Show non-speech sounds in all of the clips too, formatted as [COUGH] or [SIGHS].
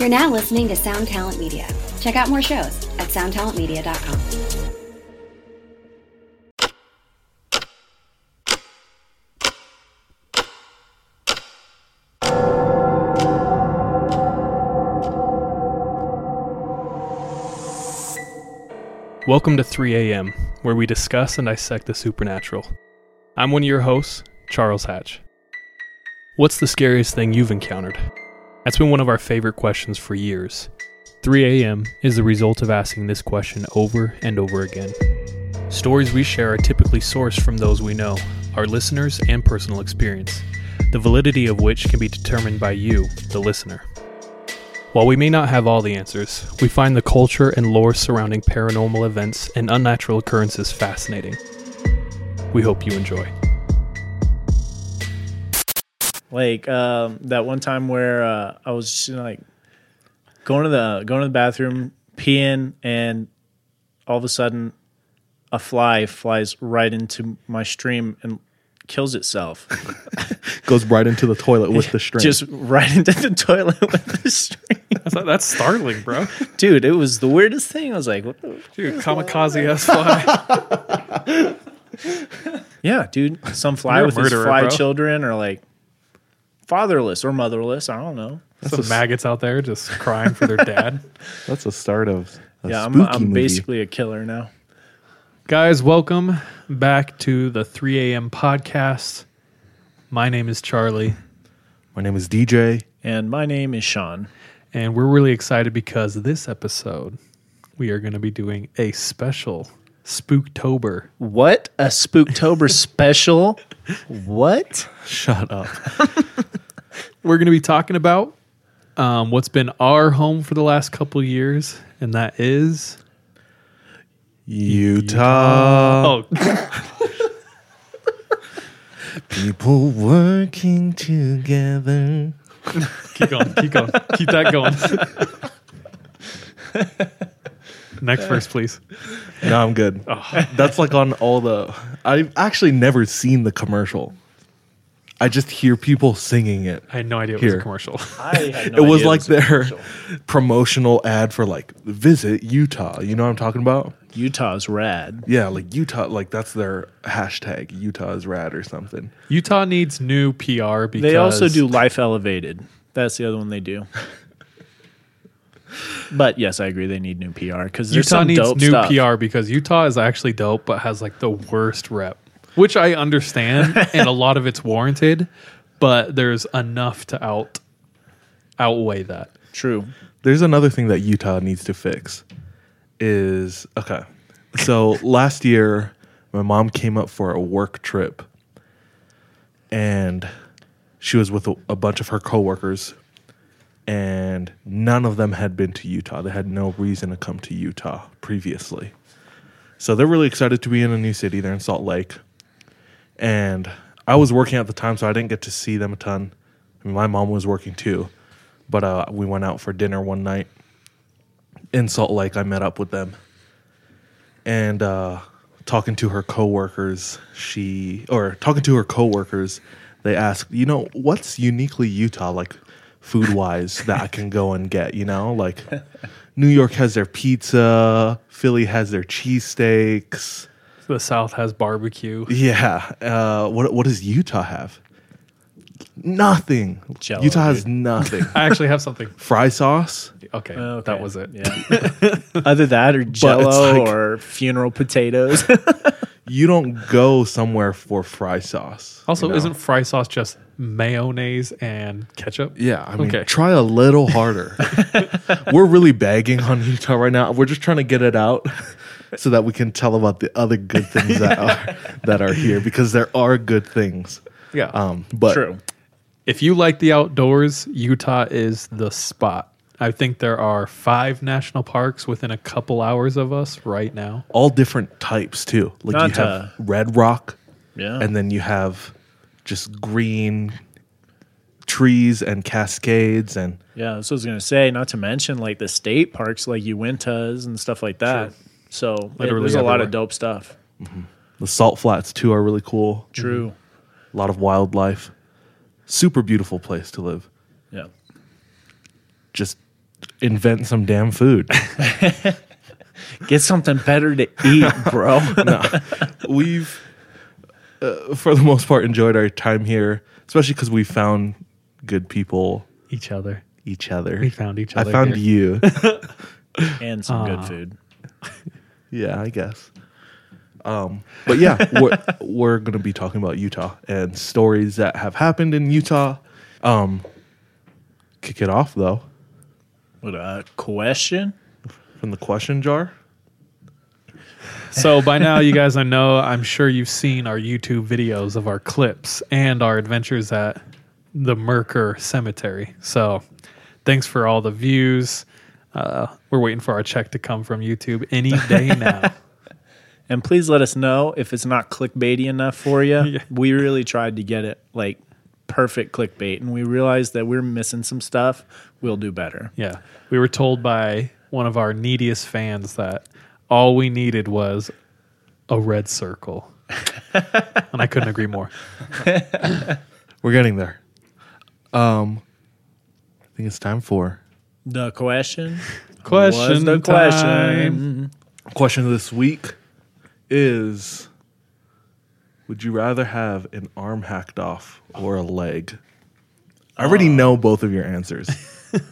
You're now listening to Sound Talent Media. Check out more shows at soundtalentmedia.com. Welcome to 3 a.m., where we discuss and dissect the supernatural. I'm one of your hosts, Charles Hatch. What's the scariest thing you've encountered? That's been one of our favorite questions for years. 3 a.m. is the result of asking this question over and over again. Stories we share are typically sourced from those we know, our listeners, and personal experience, the validity of which can be determined by you, the listener. While we may not have all the answers, we find the culture and lore surrounding paranormal events and unnatural occurrences fascinating. We hope you enjoy. Like um, that one time where uh, I was just like going to the going to the bathroom, peeing, and all of a sudden, a fly flies right into my stream and kills itself. [LAUGHS] Goes right into the toilet with the [LAUGHS] string. Just right into the toilet with the string. [LAUGHS] That's, that's startling, bro. Dude, it was the weirdest thing. I was like, what the? Dude, kamikaze ass fly. Yeah, dude. Some fly You're a with his fly bro. children or like fatherless or motherless. I don't know. Some maggots out there just crying for their dad. [LAUGHS] That's the start of a yeah, I'm, I'm movie. basically a killer now. Guys, welcome back to the 3 a.m. podcast. My name is Charlie, My name is DJ. And my name is Sean. and we're really excited because this episode we are going to be doing a special Spooktober. What? A Spooktober [LAUGHS] special? What? Shut up. [LAUGHS] We're going to be talking about um, what's been our home for the last couple years, and that is Utah. oh, People working together. keep going, keep going, keep that going. [LAUGHS] Next verse, please. No, I'm good. That's like on all the. I've actually never seen the commercial. I just hear people singing it. I had no idea it was Here. a commercial. [LAUGHS] I had [LAUGHS] it was like their promotional ad for like visit Utah. You know what I'm talking about? Utah's rad. Yeah, like Utah. Like that's their hashtag. Utah is rad or something. Utah needs new PR because They also do Life Elevated. That's the other one they do. [LAUGHS] but yes, I agree. They need new PR because Utah some needs dope new stuff. PR because Utah is actually dope, but has like the worst rep, which I understand, [LAUGHS] and a lot of it's warranted, but there's enough to out outweigh that. True. There's another thing that Utah needs to fix. Is okay. So [LAUGHS] last year, my mom came up for a work trip, and she was with a, a bunch of her coworkers, and none of them had been to Utah. They had no reason to come to Utah previously. So they're really excited to be in a new city. They're in Salt Lake. And I was working at the time, so I didn't get to see them a ton. I mean, my mom was working too. But uh, we went out for dinner one night in Salt Lake. I met up with them. And uh, talking to her coworkers, she, or talking to her coworkers, they asked, you know, what's uniquely Utah, like food wise, that I can go and get, you know? Like New York has their pizza, Philly has their cheesesteaks. The South has barbecue. Yeah. Uh, what what does Utah have? Nothing. Jell-O, Utah has dude. [LAUGHS] nothing. I actually have something. Fry sauce. Okay, Okay. that was it. Yeah. [LAUGHS] Other that or Jello like- or funeral potatoes. [LAUGHS] You don't go somewhere for fry sauce. Also, you know? isn't fry sauce just mayonnaise and ketchup? Yeah, I mean, Okay. try a little harder. [LAUGHS] We're really bagging on Utah right now. We're just trying to get it out so that we can tell about the other good things that are [LAUGHS] that are here because there are good things. Yeah. Um, but True. if you like the outdoors, Utah is the spot. I think there are five national parks within a couple hours of us right now. all different types too. Like Not, you have uh, red rock, Yeah. and then you have just green trees and cascades and Yeah, that's what I was gonna say. Not to mention like the state parks, like Uintas and stuff like that. So it- Literally there's a lot of dope stuff. the salt flats too are really cool. True. A lot of wildlife. Super beautiful place to live. Yeah. Just invent some damn food. [LAUGHS] Get something better to eat, bro. [LAUGHS] no, We've, uh, for the most part, enjoyed our time here, especially because we found good people, Each other. each other. We found each other. I found here. you. [LAUGHS] and some good food. yeah, I guess. Um, but yeah, we're, we're going to be talking about Utah and stories that have happened in Utah. Um, kick it off, though, What a question. from the question jar. So by now, you guys, I [LAUGHS] know, I'm sure you've seen our YouTube videos of our clips and our adventures at the Mercur Cemetery. So thanks for all the views. Uh, we're waiting for our check to come from YouTube any day [LAUGHS] now. And please let us know if it's not clickbaity enough for you. [LAUGHS] Yeah. We really tried to get it like perfect clickbait, and we realized that we're missing some stuff. We'll do better. yeah. We were told by one of our neediest fans that all we needed was a red circle. [LAUGHS] and I couldn't agree more. [LAUGHS] We're getting there. Um, I think it's time for The question. [LAUGHS] Question was the time. question. question of this week is would you rather have an arm hacked off or a leg i already know both of your answers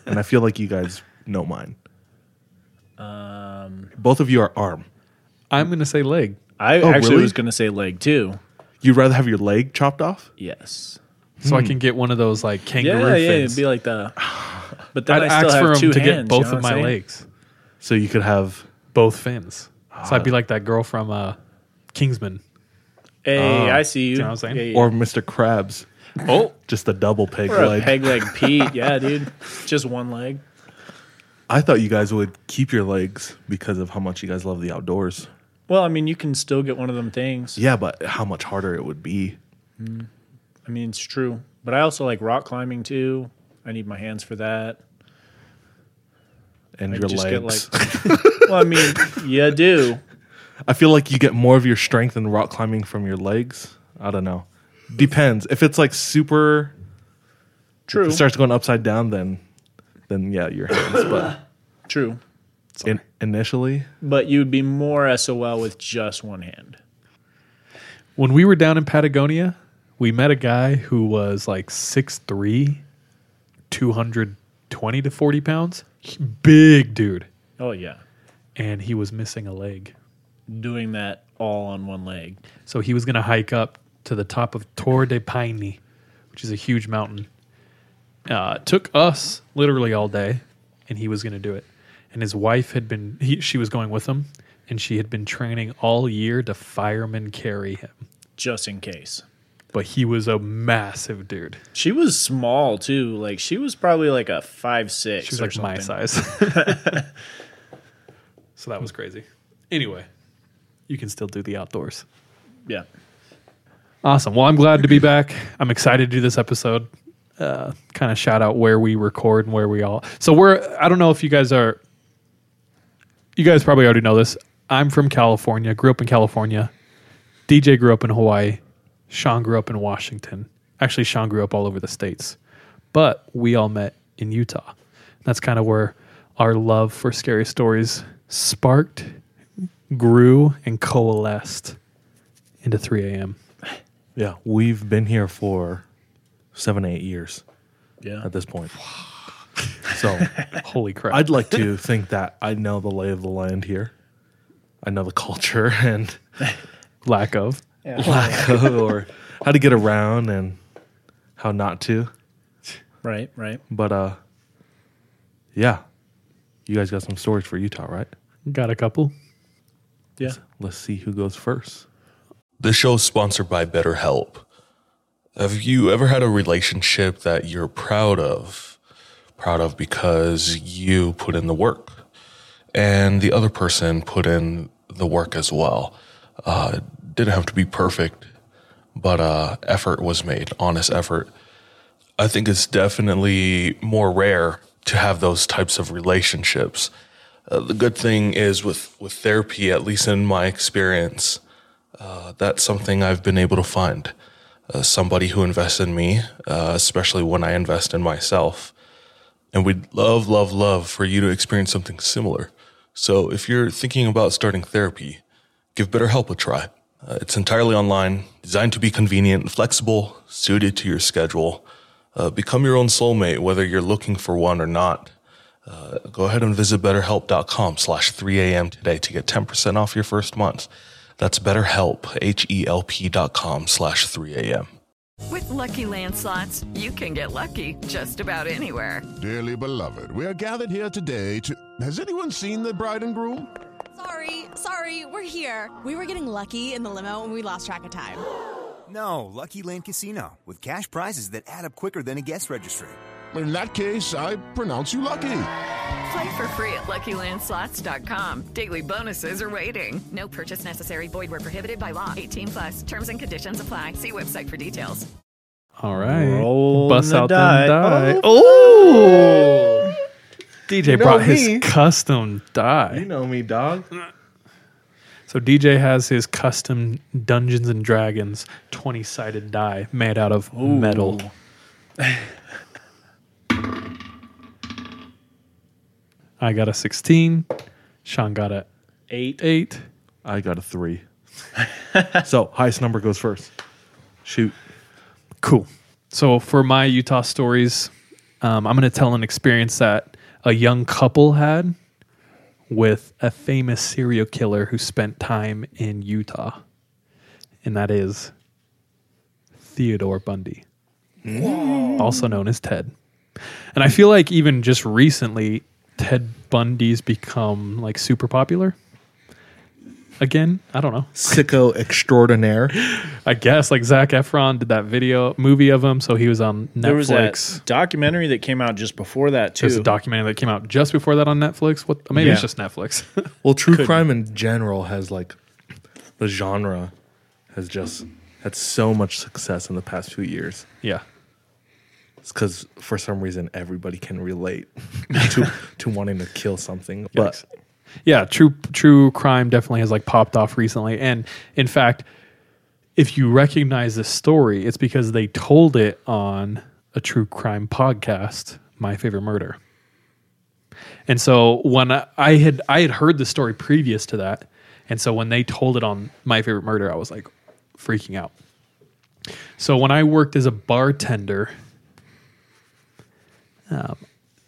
and i feel like you guys know mine um, both of you are arm I'm going to say leg. I Oh, actually really? was going to say leg too. you'd rather have your leg chopped off Yes. So I can get one of those like kangaroo Yeah, yeah, fins. it'd be like the. [SIGHS] But then I'd I still ask have for him two to hands. get both you know of what my I'm saying? legs, so you could have both fins. So I'd be like that girl from uh, Kingsman. Hey, Oh. I see you. See what I'm saying? Yeah, yeah. or mr krabs Oh, [LAUGHS] just a double peg Or a leg peg leg Pete. [LAUGHS] Yeah, dude. Just one leg. i thought you guys would keep your legs because of how much you guys love the outdoors Well, I mean, you can still get one of them things. yeah but how much harder it would be mm. I mean, it's true. But I also like rock climbing too. I need my hands for that. and I your legs get like. [LAUGHS] well, I mean, you do. I feel like you get more of your strength in rock climbing from your legs. I don't know. Depends. If it's like super, True. if it starts going upside down, then then yeah, your hands. But True. in, initially, But you would be more SOL with just one hand. when we were down in Patagonia, we met a guy who was like 6'3", 220 to 40 pounds. Big dude. Oh, yeah. And he was missing a leg. Doing that all on one leg. So he was going to hike up to the top of Torre de Paine, which is a huge mountain. Uh, it took us literally all day, and he was going to do it. And his wife had been, he, she was going with him, and she had been training all year to fireman carry him. Just in case. But he was a massive dude. She was small too. Like she was probably like a five six. She was like my size. [LAUGHS] so that was crazy. Anyway, you can still do the outdoors. Yeah. Awesome. Well, I'm glad to be back. I'm excited to do this episode. Uh, kind of shout out where we record and where we all. So we're. I don't know if you guys are. You guys probably already know this. I'm from California. Grew up in California. DJ grew up in Hawaii. Sean grew up in Washington. Actually, Sean grew up all over the states, but we all met in Utah. That's kind of where our love for scary stories sparked, grew, and coalesced into 3 a.m. yeah, we've been here for seven, eight years Yeah. at this point. [LAUGHS] So Holy crap! I'd like to think that I know the lay of the land here. I know the culture [LAUGHS] and lack of. lack [LAUGHS] of, or how to get around and how not to. Right. Right. But uh, yeah, you guys got some stories for Utah, right? Got a couple. Yeah. Let's see who goes first. This show is sponsored by BetterHelp. Have you ever had a relationship that you're proud of? Proud of because you put in the work and the other person put in the work as well. Uh, didn't have to be perfect, but uh, effort was made, honest effort. I think it's definitely more rare to have those types of relationships. Uh, the good thing is with, with therapy, at least in my experience, uh, that's something I've been able to find. Uh, somebody who invests in me, uh, especially when I invest in myself. And we'd love, love, love for you to experience something similar. So if you're thinking about starting therapy, give BetterHelp a try. Uh, it's entirely online, designed to be convenient, and flexible, suited to your schedule. Uh, become your own soulmate, whether you're looking for one or not. Uh, go ahead and visit betterhelp.com slash 3am today to get 10% off your first month. That's betterhelp, H-E-L-P dot com slash 3am. With Lucky Land slots, you can get lucky just about anywhere. Dearly beloved, we are gathered here today to. Has anyone seen the bride and groom? Sorry, sorry, we're here. We were getting lucky in the limo and we lost track of time. [GASPS] No, Lucky Land Casino, with cash prizes that add up quicker than a guest registry. In that case, I pronounce you lucky. Play for free at LuckyLandSlots.com. Daily bonuses are waiting. No purchase necessary. Void where prohibited by law. 18 plus. Terms and conditions apply. See website for details. All right. Roll Bust the out die. the die. Oh. DJ You know brought me. his custom die. You know me, dog. So DJ has his custom Dungeons and Dragons 20 sided die made out of metal. [LAUGHS] I got a 16. Sean got a Eight. 8. I got a three. [LAUGHS] so highest number goes first. Shoot. Cool. So for my Utah stories, um, I'm going to tell an experience that a young couple had with a famous serial killer who spent time in Utah, and that is Theodore Bundy, also known as Ted. And I feel like even just recently, Ted Bundy's become like super popular. Again, I don't know. Sicko extraordinaire. I guess like Zac Efron did that video movie of him, so he was on Netflix. There was that documentary that came out just before that too. There's a documentary that came out just before that on Netflix. What? Maybe it's just Netflix. [LAUGHS] Well, true crime in general has like the genre has just had so much success in the past few years. yeah, It's because for some reason everybody can relate [LAUGHS] to to wanting to kill something. But yeah. True, true crime definitely has like popped off recently, and in fact, if you recognize this story, it's because they told it on a true crime podcast, My Favorite Murder. And so when I, I had I had heard the story previous to that, and so when they told it on My Favorite Murder, I was like freaking out. So when I worked as a bartender, um,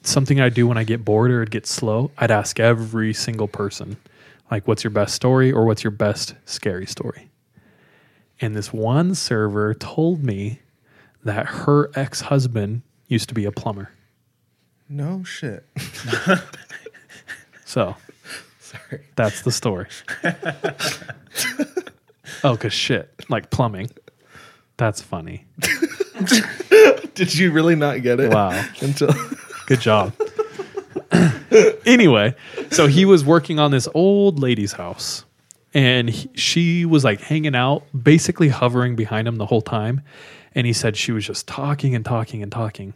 something I do when I get bored or it gets slow, I'd ask every single person, like, "What's your best story?" or "What's your best scary story?" And this one server told me that her ex husband used to be a plumber. no shit. So sorry. that's the story. [LAUGHS] oh, cause shit, like plumbing. That's funny. [LAUGHS] Did you really not get it? Wow. Until Good job. [LAUGHS] anyway, so he was working on this old lady's house and he, she was like hanging out, basically hovering behind him the whole time. And he said she was just talking and talking and talking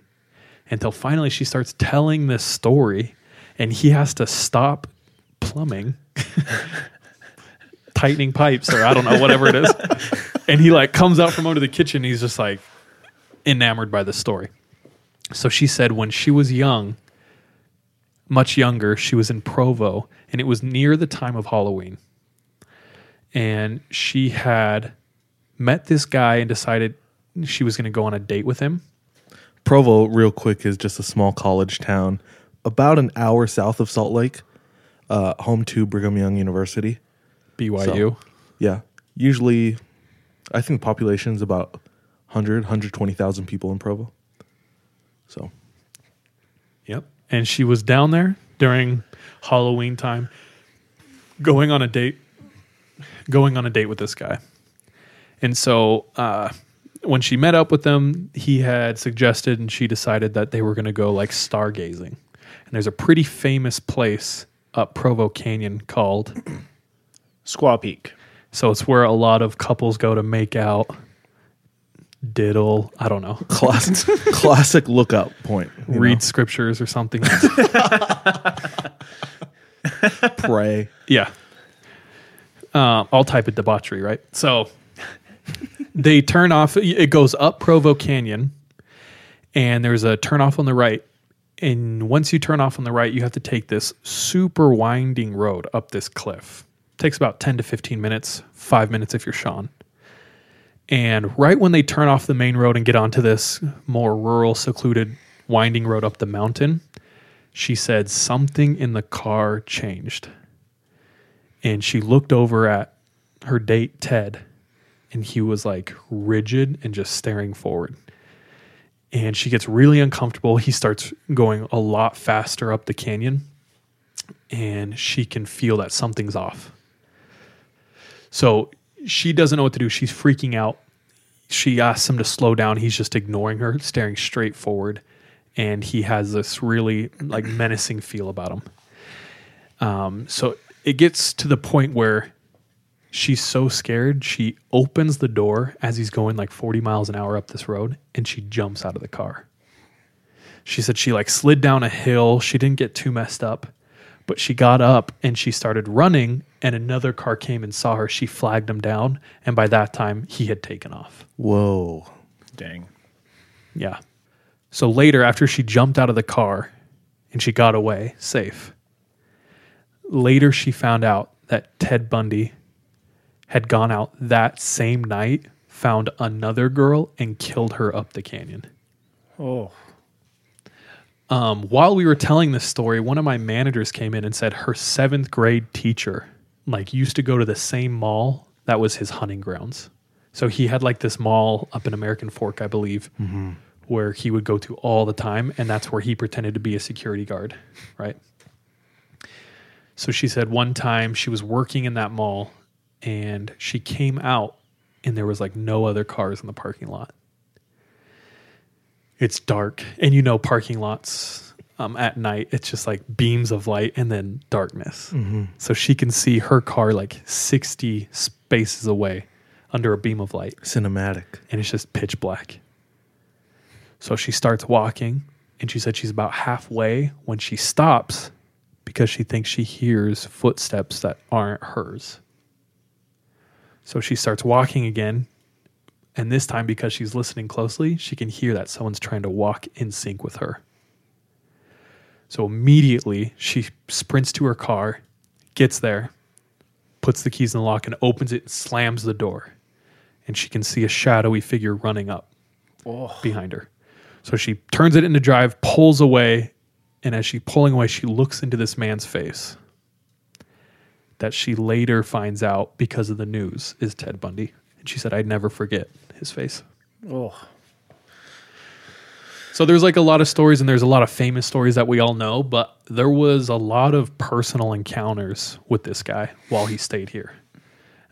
until finally she starts telling this story and he has to stop plumbing, [LAUGHS] tightening pipes, or I don't know, whatever it is. and he like comes out from under the kitchen. He's just like enamored by the story. So she said when she was young, much younger, she was in Provo and it was near the time of Halloween. And she had met this guy and decided she was going to go on a date with him. Provo, real quick, is just a small college town about an hour south of Salt Lake, uh, home to Brigham Young University. BYU. Yeah, usually, I think the population's about 100, 120,000 people in Provo. So Yep. And she was down there during Halloween time going on a date going on a date with this guy. And so uh when she met up with him, he had suggested and she decided that they were going to go like stargazing. And there's a pretty famous place up Provo Canyon called Squaw Peak. so it's where a lot of couples go to make out diddle, I don't know. [LAUGHS] Classic, classic lookup point. Read scriptures or something. [LAUGHS] pray. Yeah. Uh, all type of debauchery, right? So they turn off. It goes up Provo Canyon, and there's a turn off on the right, And once you turn off on the right, you have to take this super winding road up this cliff. takes about 10 to 15 minutes, five minutes if you're Sean. And right when they turn off the main road and get onto this more rural, secluded, winding road up the mountain, she said something in the car changed. And she looked over at her date, Ted, and he was like rigid and just staring forward. And she gets really uncomfortable. He starts going a lot faster up the canyon, and she can feel that something's off. So she doesn't know what to do. She's freaking out. She asks him to slow down. He's just ignoring her, staring straight forward. And he has this really like [CLEARS THROAT] menacing feel about him. Um, so it gets to the point where she's so scared, she opens the door as he's going like 40 miles an hour up this road and she jumps out of the car. She said she like slid down a hill. She didn't get too messed up, but she got up and she started running and another car came and saw her. She flagged him down and by that time he had taken off. Whoa. Dang. Yeah. So later, after she jumped out of the car and she got away safe, later she found out that Ted Bundy had gone out that same night, found another girl, and killed her up the canyon. Oh. Um, while we were telling this story, one of my managers came in and said her seventh grade teacher like used to go to the same mall that was his hunting grounds. So he had like this mall up in American Fork, I believe, mm-hmm. where he would go to all the time, and that's where he pretended to be a security guard, right? So she said one time she was working in that mall and she came out and there was like no other cars in the parking lot. It's dark, and you know parking lots um, at night. It's just like beams of light and then darkness. So she can see her car like sixty spaces away under a beam of light, Cinematic. and it's just pitch black. So she starts walking, and she said she's about halfway when she stops because she thinks she hears footsteps that aren't hers. So she starts walking again. And this time, because she's listening closely, she can hear that someone's trying to walk in sync with her. So immediately, she sprints to her car, gets there, puts the keys in the lock, and opens it and slams the door. And she can see a shadowy figure running up behind her. So she turns it into drive, pulls away, and as she's pulling away, she looks into this man's face that she later finds out because of the news is Ted Bundy. And she said, I'd never forget his face. Oh. So there's like a lot of stories and there's a lot of famous stories that we all know, but there was a lot of personal encounters with this guy while he stayed here.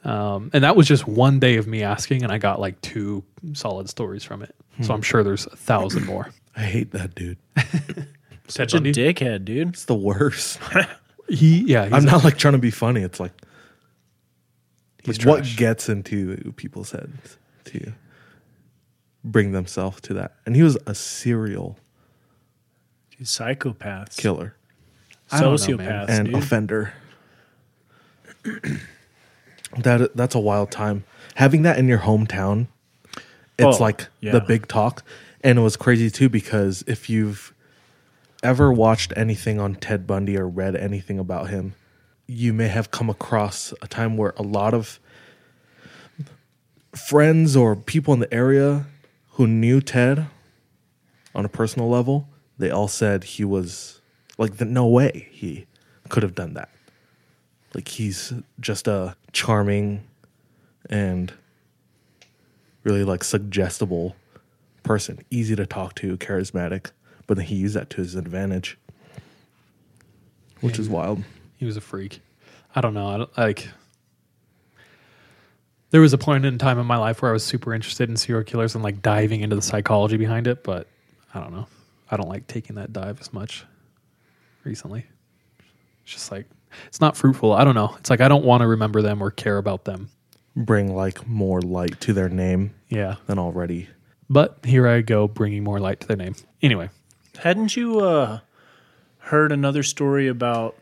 Um, and that was just one day of me asking, and I got like two solid stories from it. So I'm sure there's a thousand more. [CLEARS THROAT] I hate that dude. [LAUGHS] Such a Bundy? dickhead, dude. It's the worst. [LAUGHS] He, yeah, he's I'm a- not like trying to be funny. It's like, He's like what gets into people's heads to bring themselves to that. And he was a serial Dude, psychopaths. killer sociopath, know, and dude. offender. [CLEARS THROAT] that that's a wild time. Having that in your hometown, it's Oh, like yeah. the big talk. And it was crazy too because if you've ever watched anything on Ted Bundy or read anything about him, you may have come across a time where a lot of friends or people in the area who knew Ted on a personal level, they all said he was like the, no way he could have done that. Like he's just a charming and really like suggestible person, easy to talk to, charismatic, but then he used that to his advantage, which is wild. He was a freak. I don't know. I don't, like, there was a point in time in my life where I was super interested in serial killers and like diving into the psychology behind it, but I don't know. I don't like taking that dive as much recently. It's just like it's not fruitful. I don't know. It's like I don't want to remember them or care about them. Bring like more light to their name Yeah. than already. But here I go bringing more light to their name. Anyway, Hadn't you uh, heard another story about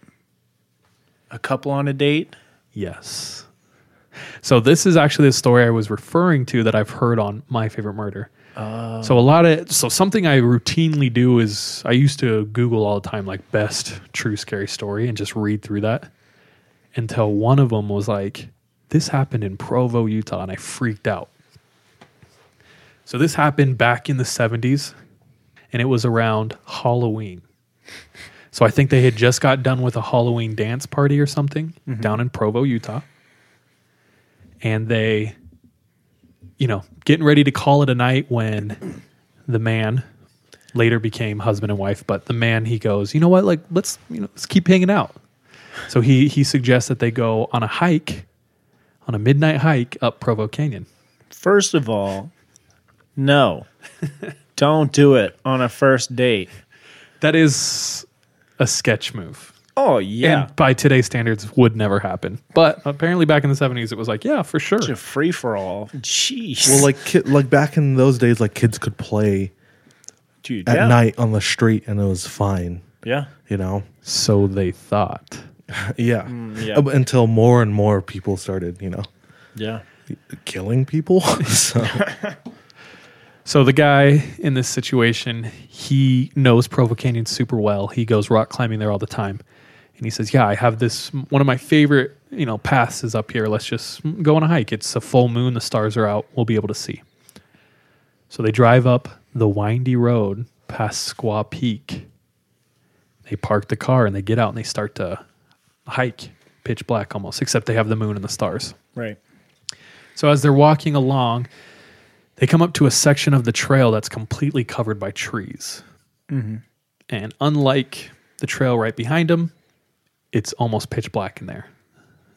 a couple on a date? yes. So this is actually the story I was referring to that I've heard on My Favorite Murder. Oh. So a lot of so something I routinely do is I used to Google all the time like best true scary story and just read through that until one of them was like this happened in Provo, Utah, and I freaked out. So this happened back in the 70s and it was around Halloween. So I think they had just got done with a Halloween dance party or something mm-hmm. down in Provo, Utah. And they, you know, getting ready to call it a night when the man later became husband and wife, but the man he goes, you know what, like let's you know let's keep hanging out. So he he suggests that they go on a hike, on a midnight hike up Provo Canyon. First of all, no, [LAUGHS] don't do it on a first date. That is a sketch move. Oh yeah, And by today's standards would never happen. But apparently back in the 70s it was like, yeah, for sure. it's a free for all. Jeez, Well, like ki- like back in those days, like kids could play dude, at yeah. night on the street and it was fine. Yeah, You know, So they thought. [LAUGHS] yeah. Mm, yeah. Until more and more people started, you know, yeah. killing people. [LAUGHS] [LAUGHS] so So the guy in this situation, he knows Provo Canyon super well. He goes rock climbing there all the time. And he says, "Yeah, I have this one of my favorite, you know, paths is up here. Let's just go on a hike. It's a full moon, the stars are out. We'll be able to see." So they drive up the windy road past Squaw Peak. They park the car and they get out and they start to hike, pitch black almost, except they have the moon and the stars. Right. So as they're walking along, they come up to a section of the trail that's completely covered by trees. Mm-hmm. And unlike the trail right behind them, it's almost pitch black in there.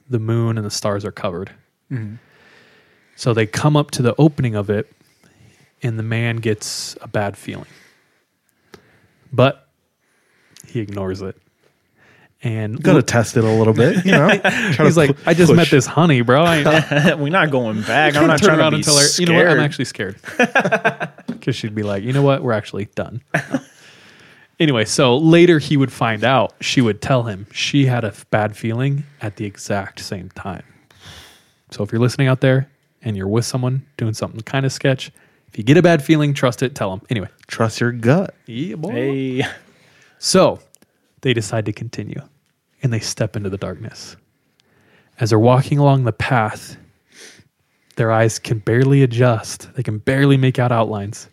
The moon and the stars are covered. Mm-hmm. So they come up to the opening of it, and the man gets a bad feeling. But he ignores it. And gotta test it a little bit, you know. [LAUGHS] He's like, I just met this honey, bro. I [LAUGHS] We're not going back. I'm not turn trying to around be and tell her, scared. you know what, I'm actually scared. [LAUGHS] Because she'd be like, you know what, we're actually done. Anyway, so later he would find out, she would tell him she had a f- bad feeling at the exact same time. So if you're listening out there and you're with someone doing something kind of sketch, if you get a bad feeling, trust it, tell them. Anyway, trust your gut. yeah, boy. Hey, So they decide to continue and they step into the darkness. As they're walking along the path, their eyes can barely adjust, they can barely make out outlines.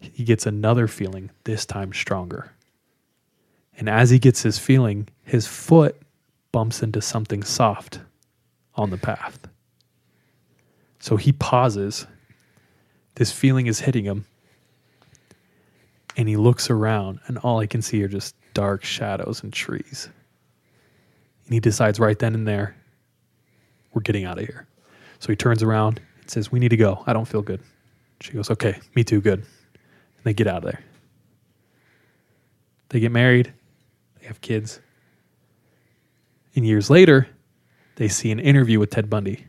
He gets another feeling, this time stronger. And as he gets his feeling, his foot bumps into something soft on the path. So he pauses. This feeling is hitting him and he looks around and all he can see are just dark shadows and trees. And he decides right then and there, we're getting out of here. So he turns around and says, We need to go. I don't feel good. She goes, Okay, me too, good. And they get out of there. They get married, they have kids. And years later, they see an interview with Ted Bundy.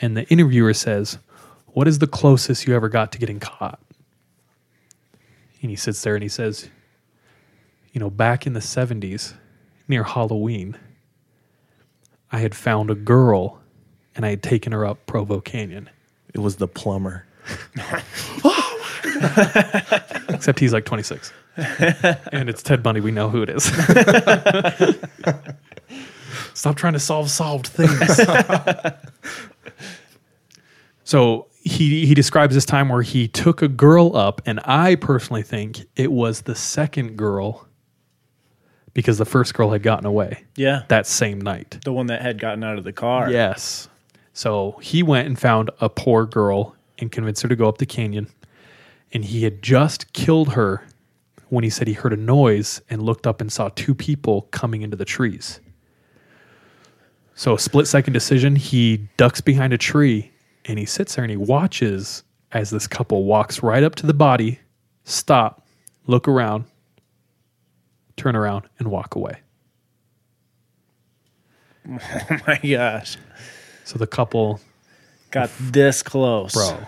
And the interviewer says, What is the closest you ever got to getting caught? And he sits there and he says, You know, back in the 70s, near Halloween, I had found a girl and I had taken her up Provo Canyon. It was the plumber. [LAUGHS] [LAUGHS] Except he's like 26. [LAUGHS] and it's Ted Bundy. We know who it is. [LAUGHS] Stop trying to solve solved things. so he he describes this time where he took a girl up, and I personally think it was the second girl because the first girl had gotten away yeah, that same night. the one that had gotten out of the car. Yes. So he went and found a poor girl and convinced her to go up the canyon. And he had just killed her when he said he heard a noise and looked up and saw two people coming into the trees. So, a split second decision, he ducks behind a tree and he sits there and he watches as this couple walks right up to the body, stop, look around, turn around, and walk away. [LAUGHS] Oh my gosh, So, the couple got this close, bro.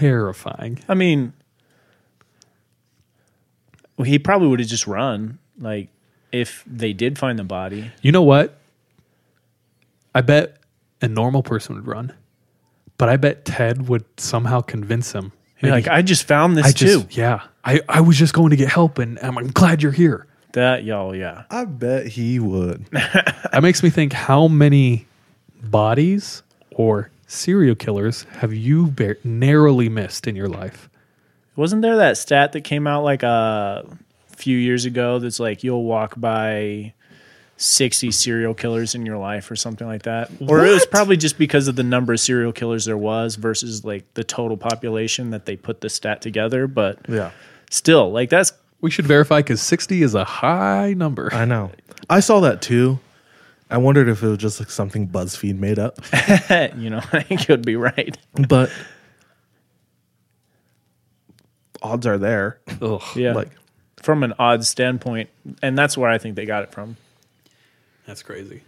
Terrifying. I mean, well, he probably would have just run. Like if they did find the body. You know what? I bet a normal person would run, but I bet Ted would somehow convince him. You're like, I just found this I too. just, yeah, I, I was just going to get help, and I'm, I'm glad you're here. That y'all, yeah. I bet he would. [LAUGHS] That makes me think: how many bodies or serial killers have you bar- narrowly missed in your life? Wasn't there that stat that came out like a few years ago that's like you'll walk by 60 serial killers in your life or something like that? Or it was probably just because of the number of serial killers there was versus like the total population that they put the stat together. But Yeah. still, like that's, We should verify because 60 is a high number. I know. I saw that too. I wondered if it was just like something BuzzFeed made up. [LAUGHS] you know, [LAUGHS] I think it would be right. but odds are there. Ugh. Yeah. Like from an odd standpoint. And that's where I think they got it from. That's crazy.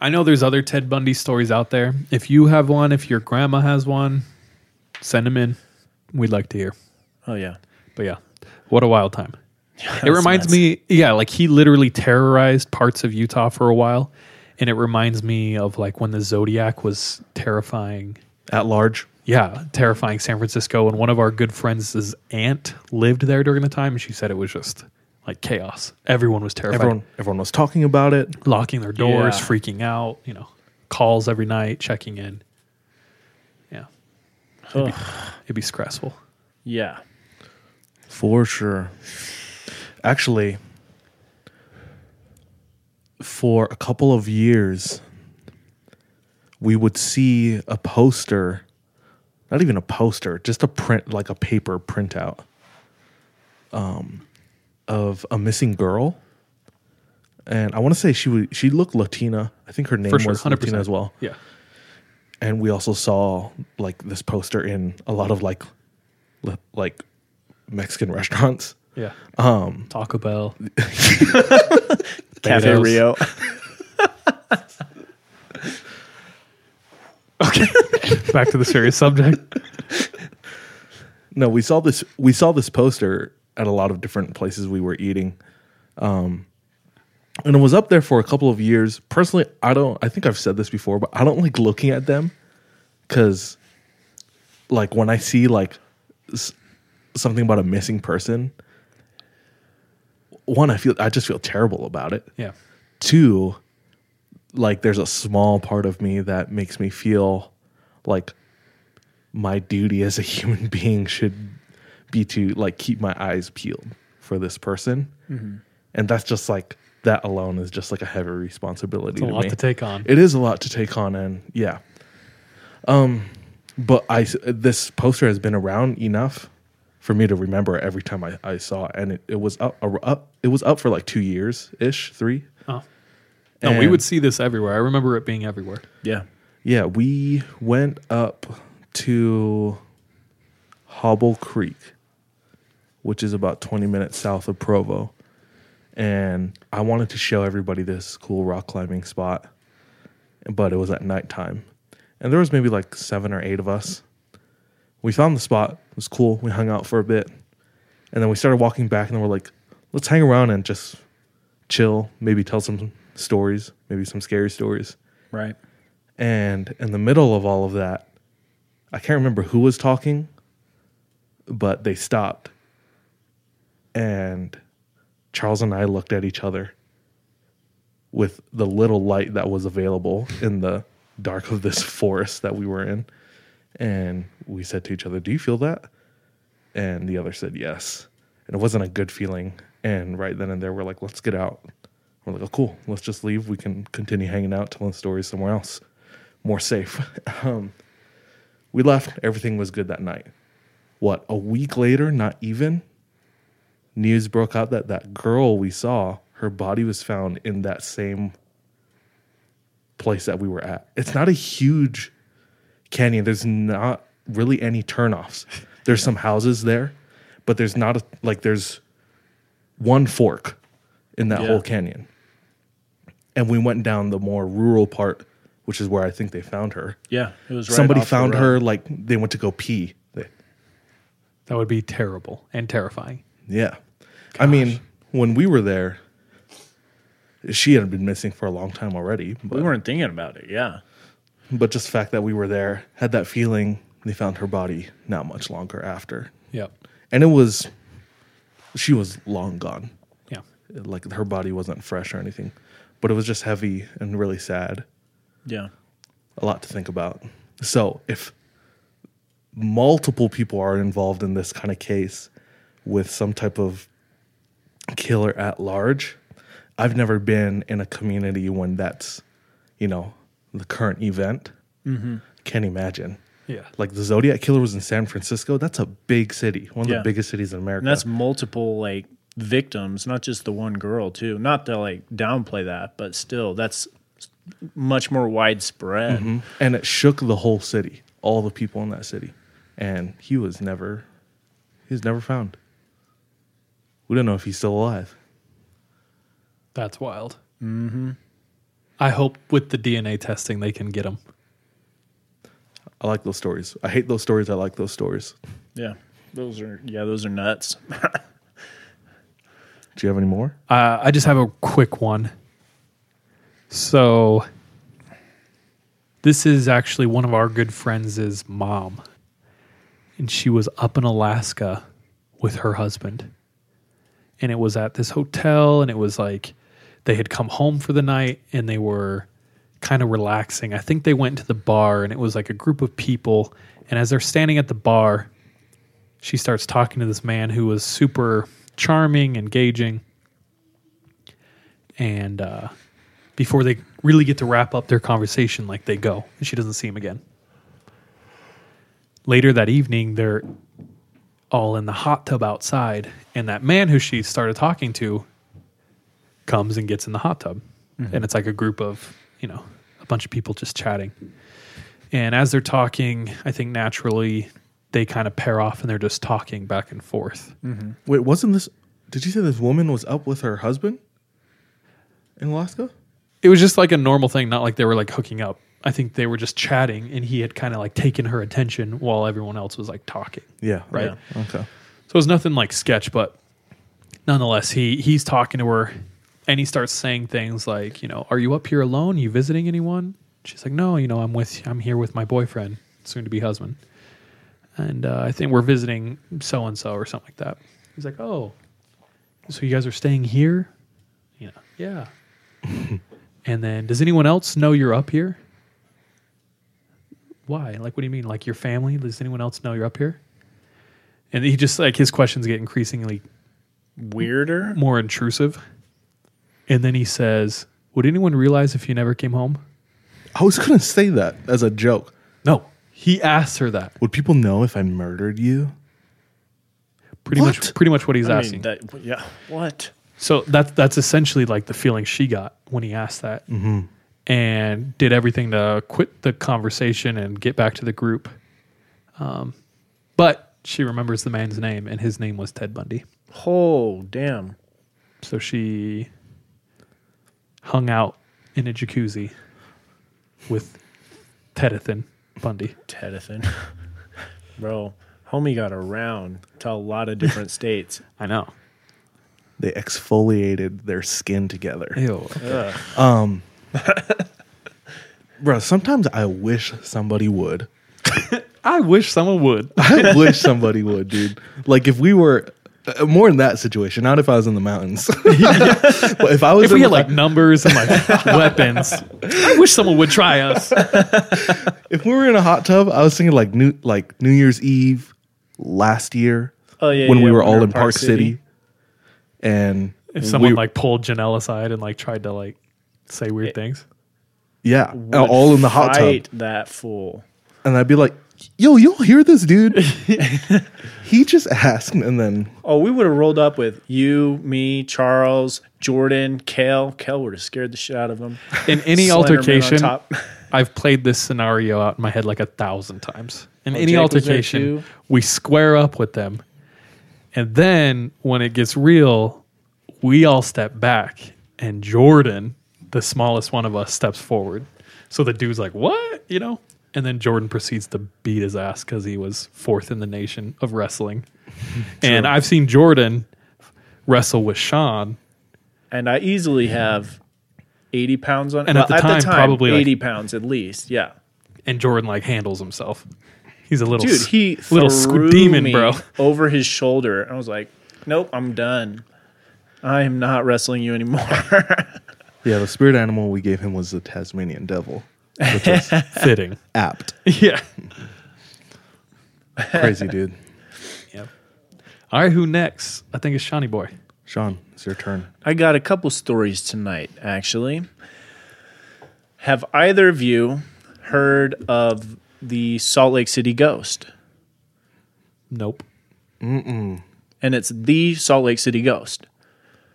I know there's other Ted Bundy stories out there. If you have one, if your grandma has one, send them in. We'd like to hear. Oh, yeah. But yeah, what a wild time. [LAUGHS] it reminds nuts. me, yeah, like he literally terrorized parts of Utah for a while. And it reminds me of like when the Zodiac was terrifying. at large. Yeah, terrifying San Francisco. And one of our good friends' aunt lived there during the time. And she said it was just like chaos. Everyone was terrified. Everyone everyone was talking about it. locking their doors, Yeah. freaking out, you know, calls every night, checking in. Yeah. It'd be, it'd be stressful. Yeah. For sure. Actually, for a couple of years, we would see a poster, not even a poster, just a print, like a paper printout um, of a missing girl. And I want to say she would, she looked Latina. I think her name sure. was 100%. Latina as well. Yeah. And we also saw like this poster in a lot of like, li- like Mexican [LAUGHS] restaurants. Yeah. Um, Taco Bell. [LAUGHS] Cafe Rio. [LAUGHS] okay, [LAUGHS] Back to the serious subject. No, we saw this. We saw this poster at a lot of different places we were eating, um, and it was up there for a couple of years. Personally, I don't. I think I've said this before, but I don't like looking at them because, like, when I see like s- something about a missing person, one, I feel I just feel terrible about it. Yeah. two like there's a small part of me that makes me feel like my duty as a [LAUGHS] human being should be to like keep my eyes peeled for this person and that's just like that alone is just like a heavy responsibility It's a to lot me. to take on. it is a lot to take on and yeah um but i this poster has been around enough for me to remember every time i, I saw it and it, it was up, up it was up for like two years ish three Oh. No, we And- would see this everywhere. I remember it being everywhere. Yeah. Yeah, we went up to Hobble Creek, which is about 20 minutes south of Provo. And I wanted to show everybody this cool rock climbing spot, but it was at nighttime. And there was maybe like seven or eight of us. We found the spot. It was cool. We hung out for a bit. And then we started walking back and we're like, let's hang around and just chill, maybe tell some stories, maybe some scary stories. Right. And in the middle of all of that, I can't remember who was talking, but they stopped. And Charles and I looked at each other with the little light that was available in the dark of this forest that we were in. And we said to each other, Do you feel that? And the other said, Yes. And it wasn't a good feeling. And right then and there, we're like, Let's get out. We're like, Oh, cool. Let's just leave. We can continue hanging out, telling stories somewhere else, more safe. [LAUGHS] um, we left. Everything was good that night. What, a week later, not even, news broke out that that girl we saw, her body was found in that same place that we were at. It's not a huge canyon. There's not really any turnoffs. There's some houses there, but there's not a, like there's one fork in that Yeah. whole canyon. And we went down the more rural part, which is where I think they found her. Yeah. It was right Somebody off the found road. her like they went to go pee. They, That would be terrible and terrifying. Yeah. I mean, when we were there, she had been missing for a long time already. But, We weren't thinking about it. Yeah. But just the fact that we were there had that feeling. They found her body not much longer after, Yep. and it was she was long gone. Yeah. Like her body wasn't fresh or anything, but it was just heavy and really sad. Yeah. a lot to think about. So if multiple people are involved in this kind of case with some type of killer at large, I've never been in a community when that's, you know, the current event. Mm-hmm. Can't imagine. Yeah. Like the Zodiac killer was in San Francisco. That's a big city, one of Yeah. the biggest cities in America. And that's multiple like victims, not just the one girl too. Not to like downplay that, but still that's much more widespread. Mhm. and it shook the whole city, all the people in that city, and he was never, he was never found. We don't know if he's still alive. That's wild. Mm-hmm. I hope with the DNA testing they can get them. I like those stories. I hate those stories. I like those stories. Yeah. Those are yeah, those are nuts. [LAUGHS] Do you have any more? Uh, I just have a quick one. So, this is actually one of our good friends' mom. And she was up in Alaska with her husband. And it was at this hotel, and it was like they had come home for the night and they were kind of relaxing. I think they went to the bar, and it was like a group of people. And as they're standing at the bar, she starts talking to this man who was super charming, engaging. And uh, before they really get to wrap up their conversation, like they go, and she doesn't see him again. Later that evening, they're all in the hot tub outside, and that man who she started talking to comes and gets in the hot tub. Mm-hmm. And it's like a group of, you know, a bunch of people just chatting. And as they're talking, I think naturally they kind of pair off and they're just talking back and forth. Mm-hmm. Wait, wasn't this? Did you say this woman was up with her husband in Alaska? It was just like a normal thing, not like they were like hooking up. I think they were just chatting and he had kind of like taken her attention while everyone else was like talking. Yeah. Right. Okay. So it was nothing like sketch, but nonetheless, he he's talking to her and he starts saying things like, you know, are you up here alone? you visiting anyone? She's like, no, you know, I'm with I'm here with my boyfriend, soon to be husband. And uh, I think we're visiting so and so or something like that. He's like, oh, so you guys are staying here? You know, yeah. [LAUGHS] and then, does anyone else know you're up here? Why? Like, what do you mean? Like your family? Does anyone else know you're up here? And he just like his questions get increasingly Weirder. more intrusive. And then he says, "Would anyone realize if you never came home?" I was gonna say that as a joke. No, he asked her that. Would people know if I murdered you? Pretty much, pretty much what he's I mean, asking. that, yeah. What? So that's that's essentially like the feeling she got when he asked that, and did everything to quit the conversation and get back to the group. Um, but she remembers the man's name, and his name was Ted Bundy. Oh, damn. So she hung out in a jacuzzi with Tedithan Bundy. Tedithan. [LAUGHS] Bro, homie got around to a lot of different [LAUGHS] states. I know. They exfoliated their skin together. Ew. Um, [LAUGHS] bro, sometimes I wish somebody would. I wish someone would. I wish somebody would, dude. Like if we were uh, more in that situation, not if I was in the mountains. [LAUGHS] [LAUGHS] but if I was If in we the- had like numbers and like [LAUGHS] weapons, I wish someone would try us. if we were in a hot tub, I was thinking like new like New Year's Eve last year Oh, yeah. when yeah, we were all in Park City. And If someone we- like pulled Janelle aside and like tried to like say weird things. yeah, all in the hot fight tub, that fool. and I'd be like, "Yo, you don't hear this, dude? [LAUGHS] he just asked," and then Oh, we would have rolled up with you, me, Charles, Jordan, Kale. Kale would have scared the shit out of him. In any Slenderman on altercation, top. I've played this scenario out in my head like a thousand times. In Oh, any Jake was there altercation, too? we square up with them. And then when it gets real, we all step back and Jordan, the smallest one of us, steps forward. So the dude's like, What? You know? And then Jordan proceeds to beat his ass because he was fourth in the nation of wrestling. [LAUGHS] and I've seen Jordan wrestle with Sean. and I easily have 80 pounds on And at the time, probably, like- 80 pounds at least. Yeah. And Jordan like handles himself. He's a little Dude, he little threw squ- demon, me bro. over his shoulder. I was like, nope, I'm done. I am not wrestling you anymore. [LAUGHS] Yeah, the spirit animal we gave him was the Tasmanian devil, which was [LAUGHS] Fitting. apt. yeah. Crazy dude. [LAUGHS] Yep. All right, who next? I think it's Shawnee Boy. Sean, it's your turn. I got a couple stories tonight, actually. Have either of you heard of the Salt Lake City Ghost? Nope. Mm. And it's the Salt Lake City Ghost.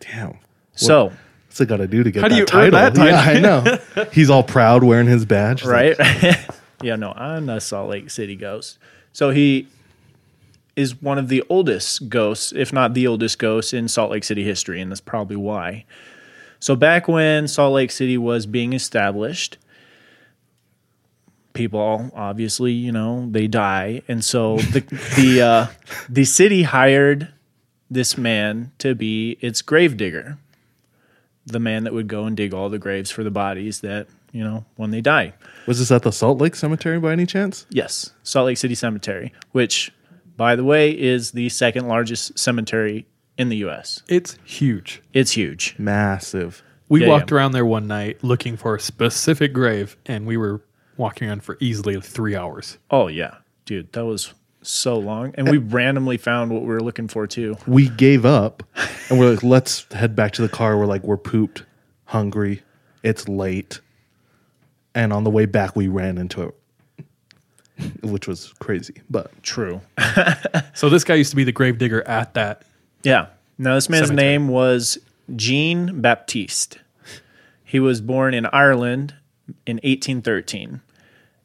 Damn. So, What's it got to do to get How do that you title? earn that Yeah, I know. [LAUGHS] He's all proud wearing his badge. He's like, right? [LAUGHS] yeah, no, I'm a Salt Lake City ghost. So he is one of the oldest ghosts, if not the oldest ghost in Salt Lake City history, and that's probably why. So back when Salt Lake City was being established, people obviously, you know, they die, and so the [LAUGHS] the uh, the city hired this man to be its grave digger, the man that would go and dig all the graves for the bodies that you know when they die. Was this at the Salt Lake Cemetery by any chance? Yes, Salt Lake City Cemetery, which, by the way, is the second largest cemetery in the U.S. It's huge. It's huge. Massive. We Yeah, walked yeah. around there one night looking for a specific grave, and we were walking around for easily three hours. Oh yeah, dude, that was so long, and we randomly found what we were looking for too. We gave up and we're like, let's head back to the car. We're like, we're pooped, hungry, it's late. And on the way back, we ran into it, which was crazy. But True. [LAUGHS] So this guy used to be the grave digger at that. Yeah. Now this man's Cemetery. name was Jean Baptiste. He was born in Ireland in 1813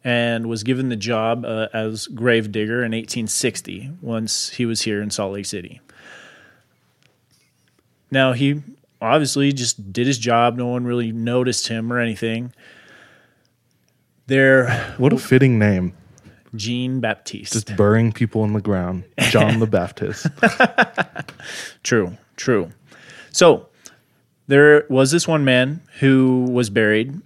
and was given the job uh, as grave digger in 1860 once he was here in Salt Lake City. Now he obviously just did his job. No one really noticed him or anything. There, what a fitting name. Jean Baptiste. Just burying people in the ground. John the Baptist. [LAUGHS] True, true. So there was this one man who was buried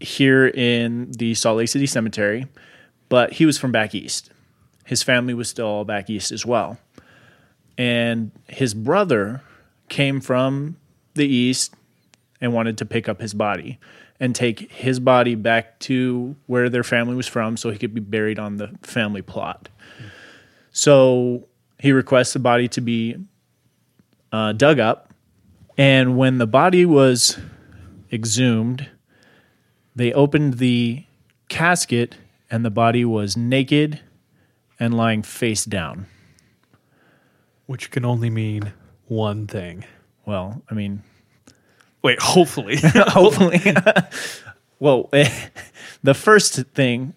here in the Salt Lake City Cemetery, but he was from back east. His family was still all back east as well. And his brother came from the east and wanted to pick up his body and take his body back to where their family was from so he could be buried on the family plot. So he requests the body to be uh, dug up. And when the body was exhumed, they opened the casket and the body was naked and lying face down. which can only mean one thing. Well, I mean, Wait, hopefully. [LAUGHS] hopefully. [LAUGHS] well, [LAUGHS] the first thing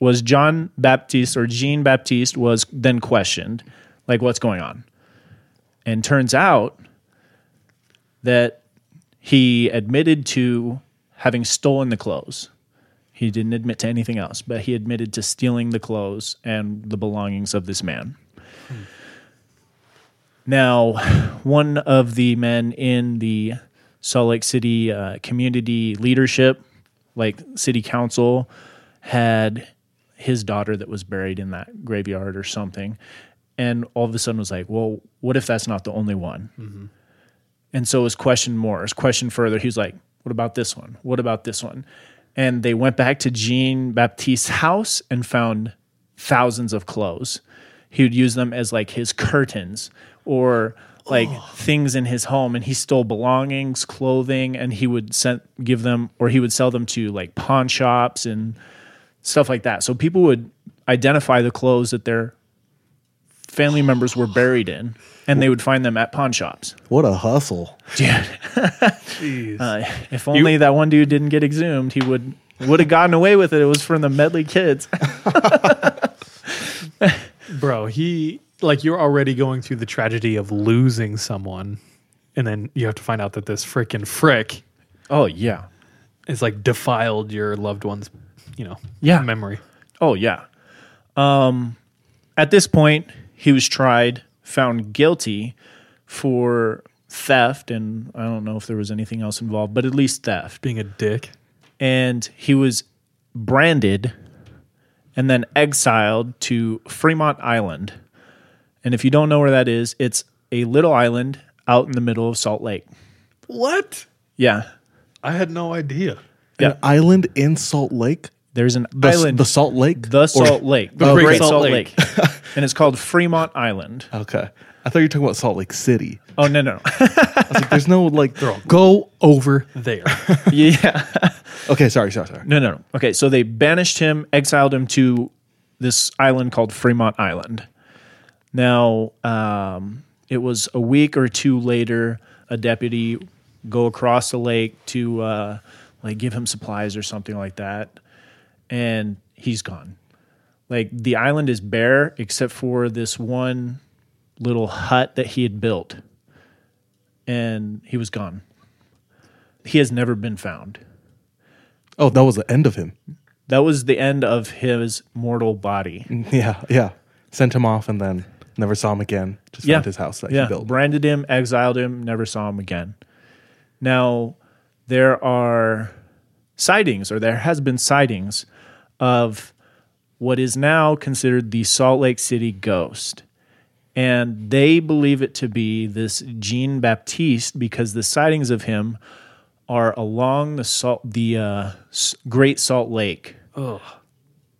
was John Baptiste or Jean Baptiste was then questioned, like, what's going on? And turns out that he admitted to having stolen the clothes. He didn't admit to anything else, but he admitted to stealing the clothes and the belongings of this man. Now, one of the men in the Salt Lake City uh, community leadership, like city council, had his daughter that was buried in that graveyard or something. And all of a sudden was like, well, what if that's not the only one? And so it was questioned more, it was questioned further. He was like, what about this one? What about this one? And they went back to Jean Baptiste's house and found thousands of clothes. He would use them as like his curtains or like things in his home and he stole belongings, clothing, and he would send give them or he would sell them to like pawn shops and stuff like that. So people would identify the clothes that their family members were buried in and they would find them at pawn shops. What a hustle. [LAUGHS] Uh, if only that one dude didn't get exhumed, he would would have gotten away with it. It was from the Medley kids. [LAUGHS] Bro, he like you're already going through the tragedy of losing someone, and then you have to find out that this freaking frick oh yeah, is like defiled your loved one's, you know, Yeah. memory. oh yeah. Um, at this point, he was tried, found guilty for theft, and I don't know if there was anything else involved, but at least theft. Being a dick. And he was branded and then exiled to Fremont Island. And if you don't know where that is, it's a little island out in the middle of Salt Lake. What? Yeah. I had no idea. Yeah. An island in Salt Lake? There's an The, island, the Salt Lake? the Or- Salt Lake, the Oh, Great okay. Salt, Salt Lake, [LAUGHS] and it's called Fremont Island. Okay. I thought you were talking about Salt Lake City. Oh no, no, [LAUGHS] I was like, there's no like. Go over there. [LAUGHS] yeah, Okay, sorry, sorry, sorry. no, no, no. Okay, so they banished him, exiled him to this island called Fremont Island. Now, um, it was a week or two later, a deputy go across the lake to uh, like give him supplies or something like that, and he's gone. Like the island is bare except for this one little hut that he had built, and he was gone. He has never been found. Oh, that was the end of him. That was the end of his mortal body. [LAUGHS] Yeah, yeah. Sent him off and then never saw him again. Just Yeah. found his house that yeah, he built. branded him, exiled him, never saw him again. Now, there are sightings, or there has been sightings of what is now considered the Salt Lake City ghost. And they believe it to be this Jean Baptiste because the sightings of him are along the salt, the uh, Great Salt Lake,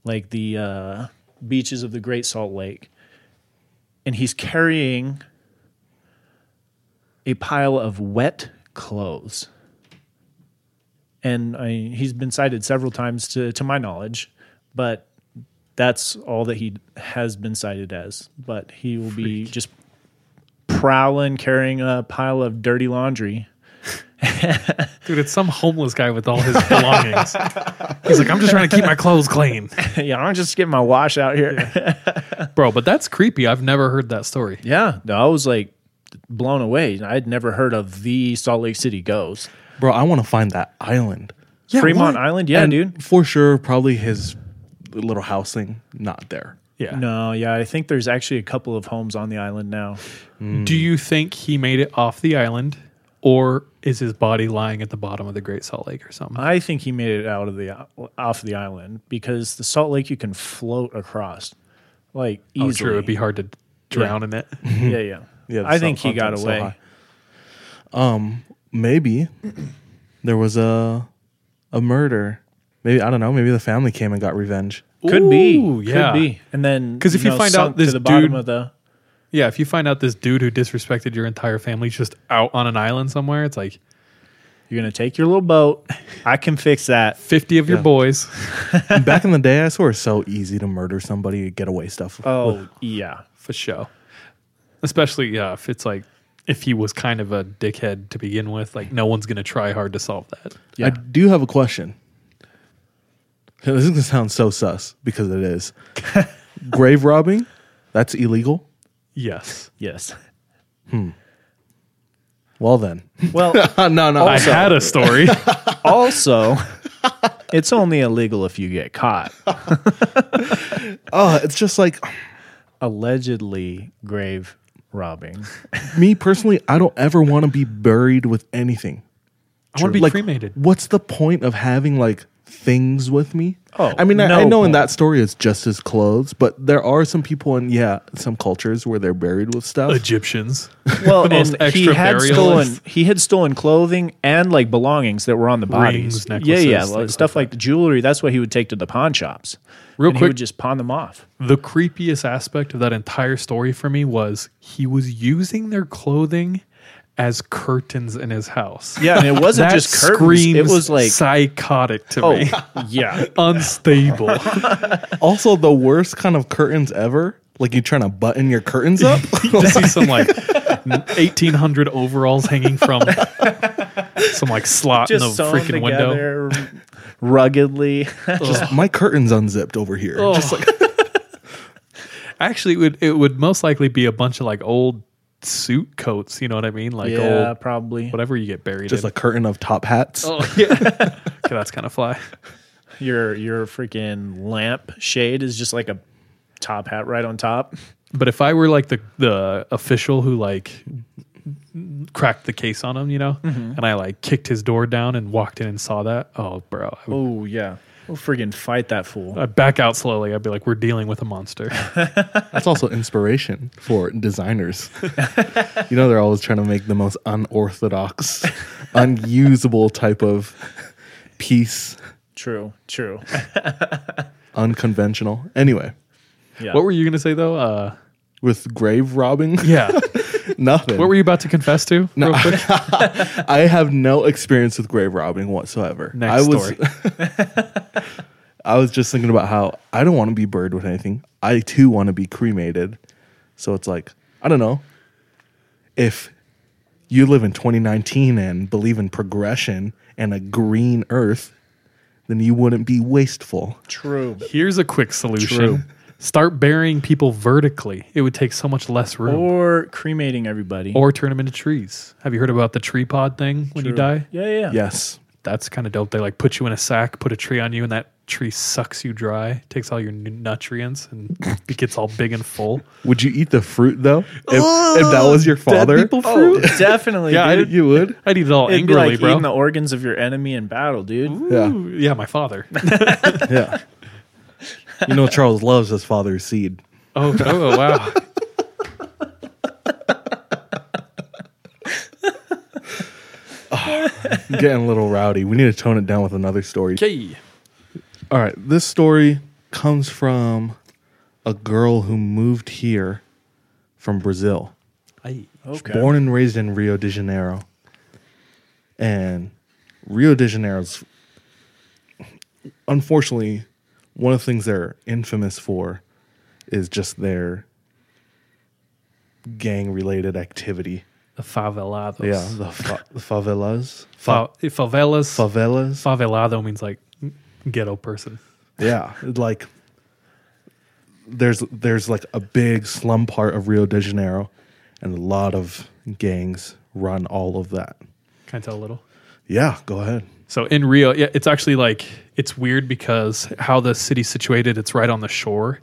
like the uh, beaches of the Great Salt Lake, and he's carrying a pile of wet clothes. And I, he's been sighted several times to, to my knowledge, but that's all that he has been sighted as. But he will be just prowling, carrying a pile of dirty laundry. [LAUGHS] Dude, it's some homeless guy with all his belongings. He's like, I'm just trying to keep my clothes clean. [LAUGHS] yeah, I'm just getting my wash out here. Bro, but that's creepy. I've never heard that story. Yeah, no, I was like blown away. I'd never heard of the Salt Lake City ghost. Bro, I want to find that island. Fremont what? Island? Yeah, And dude. For sure, probably his little house thing, not there. Yeah. No, yeah, I think there's actually a couple of homes on the island now. Do you think he made it off the island or is his body lying at the bottom of the Great Salt Lake or something? I think he made it out of the off the island because the Salt Lake you can float across like oh, easily. true. It'd be hard to drown in it. [LAUGHS] Yeah, yeah. [LAUGHS] Yeah, I think he got content's so away. Um, maybe there was a a murder. Maybe I don't know. Maybe the family came and got revenge. Could Ooh, be, yeah. could be. And then 'Cause if you know, find out sunk this to the bottom dude- of the Yeah, if you find out this dude who disrespected your entire family just out on an island somewhere, it's like you're gonna take your little boat. I can fix that. [LAUGHS] 50 of your Yeah. boys. [LAUGHS] Back in the day, I swear it's so easy to murder somebody, and get away stuff. Oh yeah. for sure. Especially, yeah, if it's like, if he was kind of a dickhead to begin with, like, no one's going to try hard to solve that. Yeah. I do have a question. This is gonna sound so sus because it is. [LAUGHS] Grave robbing, that's illegal. Yes. Yes. Hmm. Well then, Well, [LAUGHS] no, no. I had a story. [LAUGHS] also, it's only illegal if you get caught. oh, it's just like Allegedly grave robbing. me personally. I don't ever want to be buried with anything. I want to be like, cremated. What's the point of having like things with me? Oh, I mean, I, no I know in that story it's just his clothes, but there are some people in yeah some cultures where they're buried with stuff. Egyptians. [LAUGHS] Well, most and he had burial stolen he had stolen clothing and like belongings that were on the bodies. Rings, yeah, yeah, like, things stuff like like the jewelry. That's what he would take to the pawn shops. Real and he would just pawn them off. The creepiest aspect of that entire story for me was he was using their clothing as curtains in his house. Yeah, and it wasn't That just curtains. It was like psychotic to oh me. [LAUGHS] yeah, [LAUGHS] Unstable. [LAUGHS] also, the worst kind of curtains ever. Like you trying to button your curtains up. you see some like 1800 overalls hanging from some like slot in the just sewn freaking window. ruggedly. Just my curtains unzipped over here. Oh. Just like Actually, it would it would most likely be a bunch of like old suit coats. You know what I mean? Like yeah, old probably. whatever you get buried. just in. a curtain of top hats. oh [LAUGHS] yeah. [LAUGHS] okay, that's kind of fly. [LAUGHS] Your your freaking lamp shade is just like a top hat right on top. But if I were like the the official who like cracked the case on him, you know, mm-hmm. and I like kicked his door down and walked in and saw that. Oh, bro, would Oh yeah, we'll friggin' fight that fool. I'd back out slowly. I'd be like, "We're dealing with a monster." [LAUGHS] That's also inspiration for designers. [LAUGHS] you know, they're always trying to make the most unorthodox, [LAUGHS] unusable type of piece, True, true. unconventional. Anyway, Yeah. what were you gonna say though? Uh, with grave robbing, yeah, [LAUGHS] nothing. what were you about to confess to? Real quick? [LAUGHS] I have no experience with grave robbing whatsoever. Next I was, story. [LAUGHS] I was just thinking about how I don't want to be buried with anything. I too want to be cremated. So it's like, I don't know. If you live in 2019 and believe in progression and a green earth, then you wouldn't be wasteful. True. Here's a quick solution. True. Start burying people vertically. It would take so much less room. Or cremating everybody. Or turn them into trees. Have you heard about the tree pod thing when you die? Yeah, yeah. yeah. Yes. That's kind of dope. They like put you in a sack, put a tree on you, and that tree sucks you dry, takes all your nutrients, and it gets all big and full. [LAUGHS] Would you eat the fruit though? If, if that was your father? people Oh, definitely. [LAUGHS] Yeah, I. You would? I'd eat it all It'd be like bro. eating the organs of your enemy in battle, dude. Yeah. Yeah, my father. [LAUGHS] Yeah. You know Charles loves his father's seed. oh, oh, oh wow. Getting a little rowdy. We need to tone it down with another story. Okay. All right, this story comes from a girl who moved here from Brazil. Aye. Okay. Born and raised in Rio de Janeiro. And Rio de Janeiro's unfortunately one of the things they're infamous for is just their gang related activity. The favelados. Yeah, the, fa- [LAUGHS] the favelas. Fa- Fa- eh, favelas. favelas. Favelado means like ghetto person. Yeah, like there's there's like a big slum part of Rio de Janeiro, and a lot of gangs run all of that. Can I tell a little? Yeah, go ahead. So in Rio, yeah, it's actually like it's weird because how the city's situated, it's right on the shore,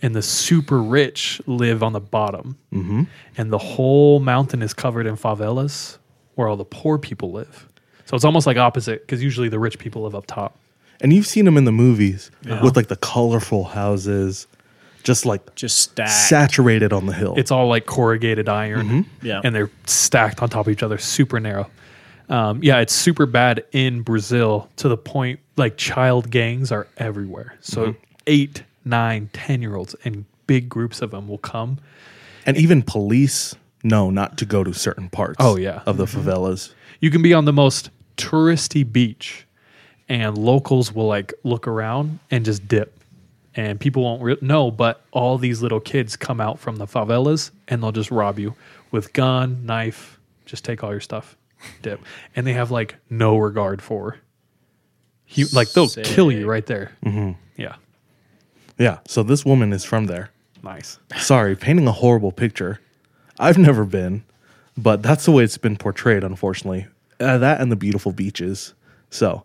and the super rich live on the bottom, mm-hmm. and the whole mountain is covered in favelas where all the poor people live. So it's almost like opposite because usually the rich people live up top. And you've seen them in the movies with like the colorful houses, just like Just stack. saturated on the hill. It's all like corrugated iron, Yeah. and they're stacked on top of each other, super narrow. Um, yeah, it's super bad in Brazil to the point like child gangs are everywhere. So eight, nine, ten year olds and big groups of them will come. and even police know not to go to certain parts. Oh, yeah. of the favelas. You can be on the most touristy beach, and locals will like look around and just dip, and people won't re- know. But all these little kids come out from the favelas, and they'll just rob you with gun, knife, just take all your stuff, dip, and they have like no regard for. You like they'll kill you right there. Mm-hmm. Yeah, Yeah, so this woman is from there. nice. Sorry, painting a horrible picture. I've never been, but that's the way it's been portrayed, unfortunately. Uh, that and the beautiful beaches. So,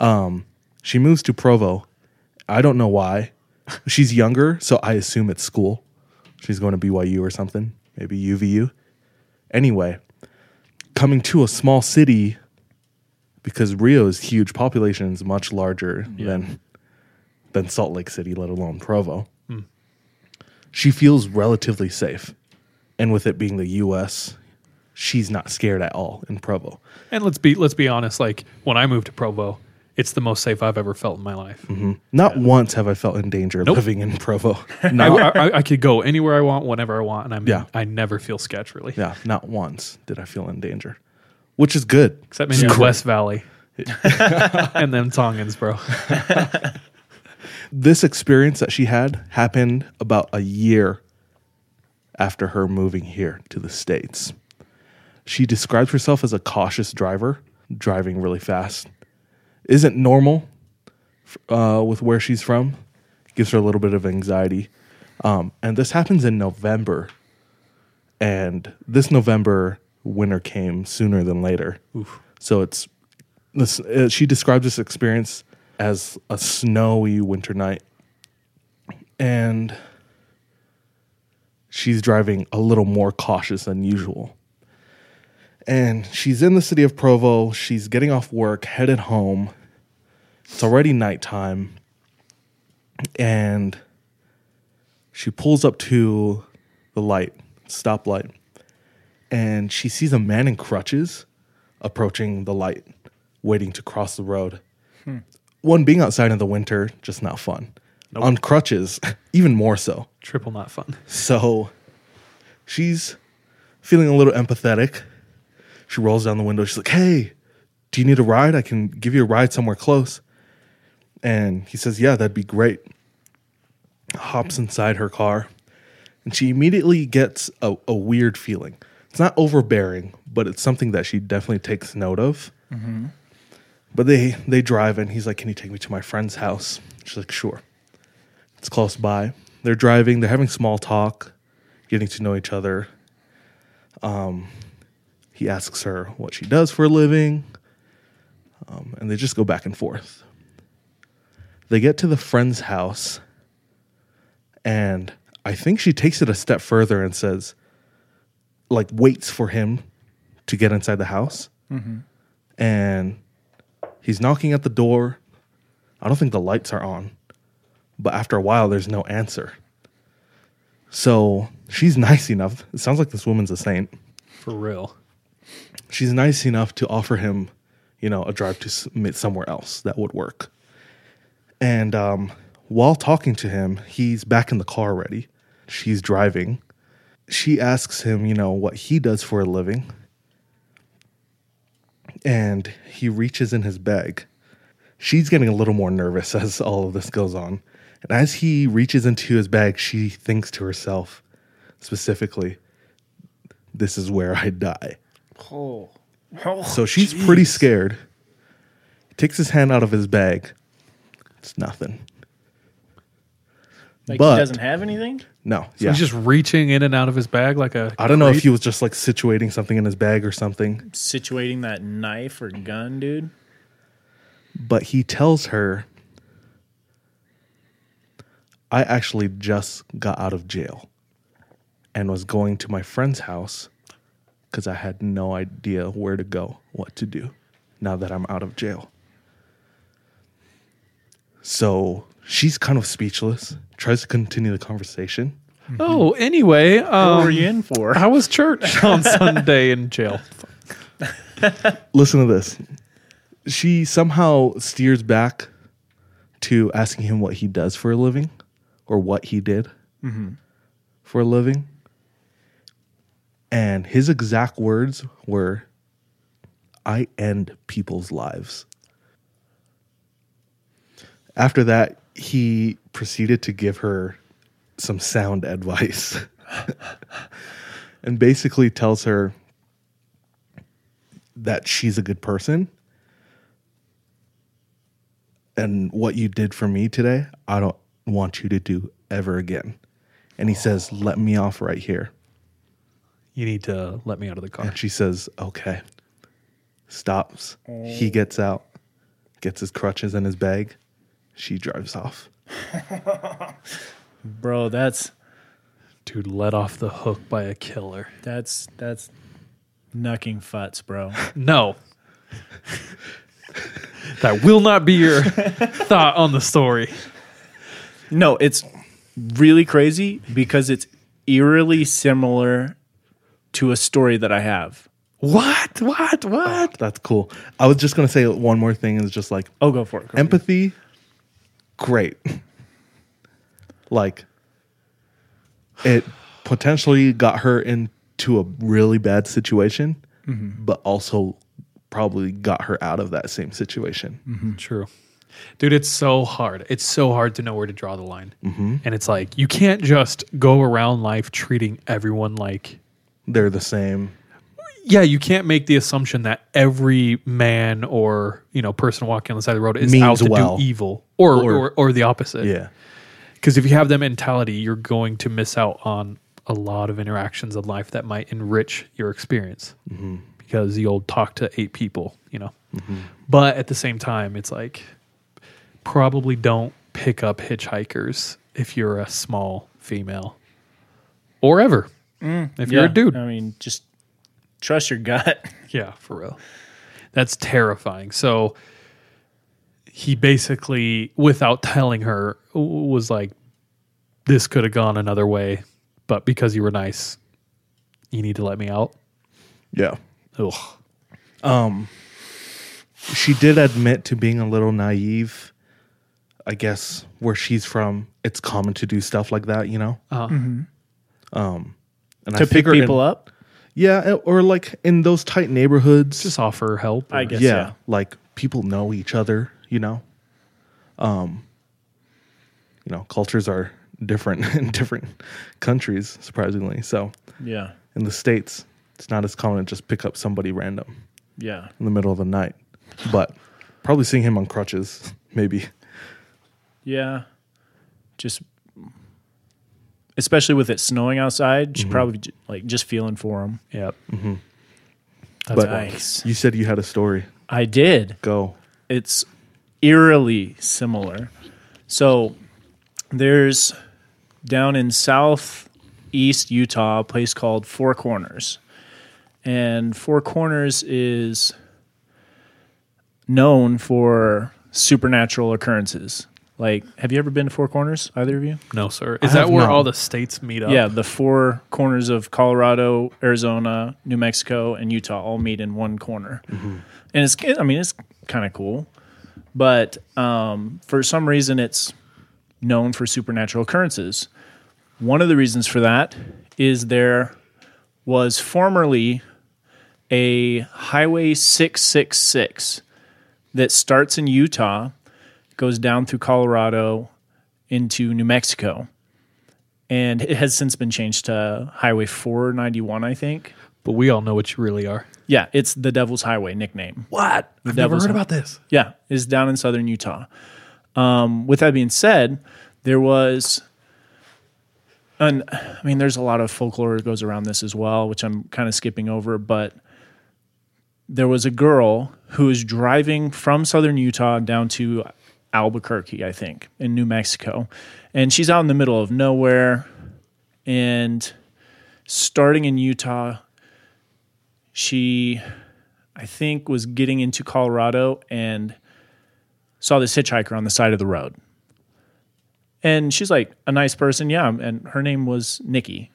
um, she moves to Provo. I don't know why. She's younger, so I assume it's school. She's going to BYU or something, maybe UVU. Anyway, coming to a small city because Rio's huge, population is much larger than than Salt Lake City, let alone Provo hmm. she feels relatively safe. And with it being the US, she's not scared at all in Provo. And let's be let's be honest. Like when I moved to Provo, it's the most safe I've ever felt in my life. Mm-hmm. Not once have I felt in danger Nope. living in Provo. [LAUGHS] I, I, I could go anywhere I want, whenever I want, and I'm Yeah. I never feel sketch really. yeah, not once did I feel in danger, which is good. Except maybe It's West Valley. [LAUGHS] and them Tongans, bro. [LAUGHS] This experience that she had happened about a year after her moving here to the States. She describes herself as a cautious driver, driving really fast. Isn't normal uh, with where she's from. Gives her a little bit of anxiety. Um, and this happens in November. And this November, winter came sooner than later. So it's this. Uh, she describes this experience as a snowy winter night, and she's driving a little more cautious than usual. And she's in the city of Provo. She's getting off work, headed home. It's already nighttime. And she pulls up to the light, stoplight, and she sees a man in crutches approaching the light, waiting to cross the road. Hmm. One, being outside in the winter, just not fun. On crutches, [LAUGHS] even more so. Triple not fun. So she's feeling a little empathetic. She rolls down the window. She's like, Hey, do you need a ride? I can give you a ride somewhere close. And he says, Yeah, that'd be great. Hops inside her car. And she immediately gets a, a weird feeling. It's not overbearing, but it's something that she definitely takes note of. But they they drive and he's like, "Can you take me to my friend's house?" She's like, "Sure." It's close by. They're driving. They're having small talk, getting to know each other. Um, he asks her what she does for a living, um, and they just go back and forth. They get to the friend's house, and I think she takes it a step further and says, like, waits for him to get inside the house, and He's knocking at the door. I don't think the lights are on. But after a while, there's no answer. So she's [LAUGHS] nice enough. It sounds like this woman's a saint. For real. She's nice enough to offer him, you know, a drive to somewhere else that would work. And um, while talking to him, he's back in the car already. She's driving. She asks him, you know, what he does for a living. And he reaches in his bag. She's getting a little more nervous [LAUGHS] as all of this goes on. And as he reaches into his bag, she thinks to herself, specifically, this is where I die. Oh. oh. So she's pretty scared. He takes his hand out of his bag. It's nothing. Like But- he doesn't have anything? No. So yeah. he's just reaching in and out of his bag like a. I don't know if he was just like situating something in his bag or something, Situating that knife or gun, dude. but he tells her, I actually just got out of jail and was going to my friend's house because I had no idea where to go, what to do now that I'm out of jail. So she's kind of speechless, tries to continue the conversation. Oh, anyway. Um, What were you in for? How was church [LAUGHS] on Sunday in jail? Listen to this. She somehow steers back to asking him what he does for a living or what he did for a living. And his exact words were, I end people's lives. After that, he proceeded to give her some sound advice [LAUGHS] and basically tells her that she's a good person. And what you did for me today, I don't want you to do ever again. And he says, Let me off right here. You need to let me out of the car. And she says, Okay. Stops. He oh. gets out, gets his crutches in his bag. She drives off. [LAUGHS] Bro, that's Dude, let off the hook by a killer. that's that's knucking futs, bro. [LAUGHS] No. [LAUGHS] that will not be your thought on the story. No, it's really crazy because it's eerily similar to a story that I have. What? What? What? That's cool. I was just going to say one more thing is just like Oh, go for it. Go for it. empathy, great. [LAUGHS] like, it potentially got her into a really bad situation, but also probably got her out of that same situation. True. Dude, it's so hard. It's so hard to know where to draw the line. Mm-hmm. And it's like, you can't just go around life treating everyone like. They're the same. Yeah, you can't make the assumption that every man or you know person walking on the side of the road is Means out to well. do evil, or Or- or, or, the opposite. Yeah. Because if you have that mentality, you're going to miss out on a lot of interactions in life that might enrich your experience. Mm-hmm. Because you'll talk to eight people, you know. Mm-hmm. But at the same time, it's like probably don't pick up hitchhikers if you're a small female or ever. If you're a dude. I mean, just trust your gut. [LAUGHS] Yeah, for real. That's terrifying. So he basically, without telling her, was like, this could have gone another way, but because you were nice, you need to let me out. Yeah. Ugh. Um, She did admit to being a little naive. I guess where she's from, it's common to do stuff like that, you know? Uh huh. Um, and to pick figure in- people up. Yeah, or like in those tight neighborhoods. Just offer help. I guess. yeah, yeah. like people know each other, you know. Um you know, cultures are different [LAUGHS] in different countries surprisingly. So, Yeah. in the states, it's not as common to just pick up somebody random Yeah. in the middle of the night. But probably seeing him on crutches, [LAUGHS] maybe. Yeah. Just especially with it snowing outside, she mm-hmm. probably j- like just feeling for him. Yep. Mm-hmm. That's But nice. you said you had a story. I did. Go. It's eerily similar. So there's down in southeast Utah a place called Four Corners. And Four Corners is known for supernatural occurrences. Like, have you ever been to Four Corners, either of you? No, sir. I Is that where not. all the states meet up? Yeah, the four corners of Colorado, Arizona, New Mexico, and Utah all meet in one corner, and it's I mean it's kind of cool, but um, for some reason it's known for supernatural occurrences. One of the reasons for that is there was formerly a Highway 666 that starts in Utah, goes down through Colorado into New Mexico and it has since been changed to Highway 491, I think. But we all know what you really are. Yeah, it's the Devil's Highway nickname. What? I've never heard about this. Yeah, is down in southern Utah. Um, with that being said, there was, and I mean, there's a lot of folklore that goes around this as well, which I'm kind of skipping over. But there was a girl who was driving from southern Utah down to Albuquerque, I think, in New Mexico, and she's out in the middle of nowhere, and starting in Utah, she I think, was getting into Colorado and saw this hitchhiker on the side of the road. And she's like a nice person, yeah. And her name was Nikki.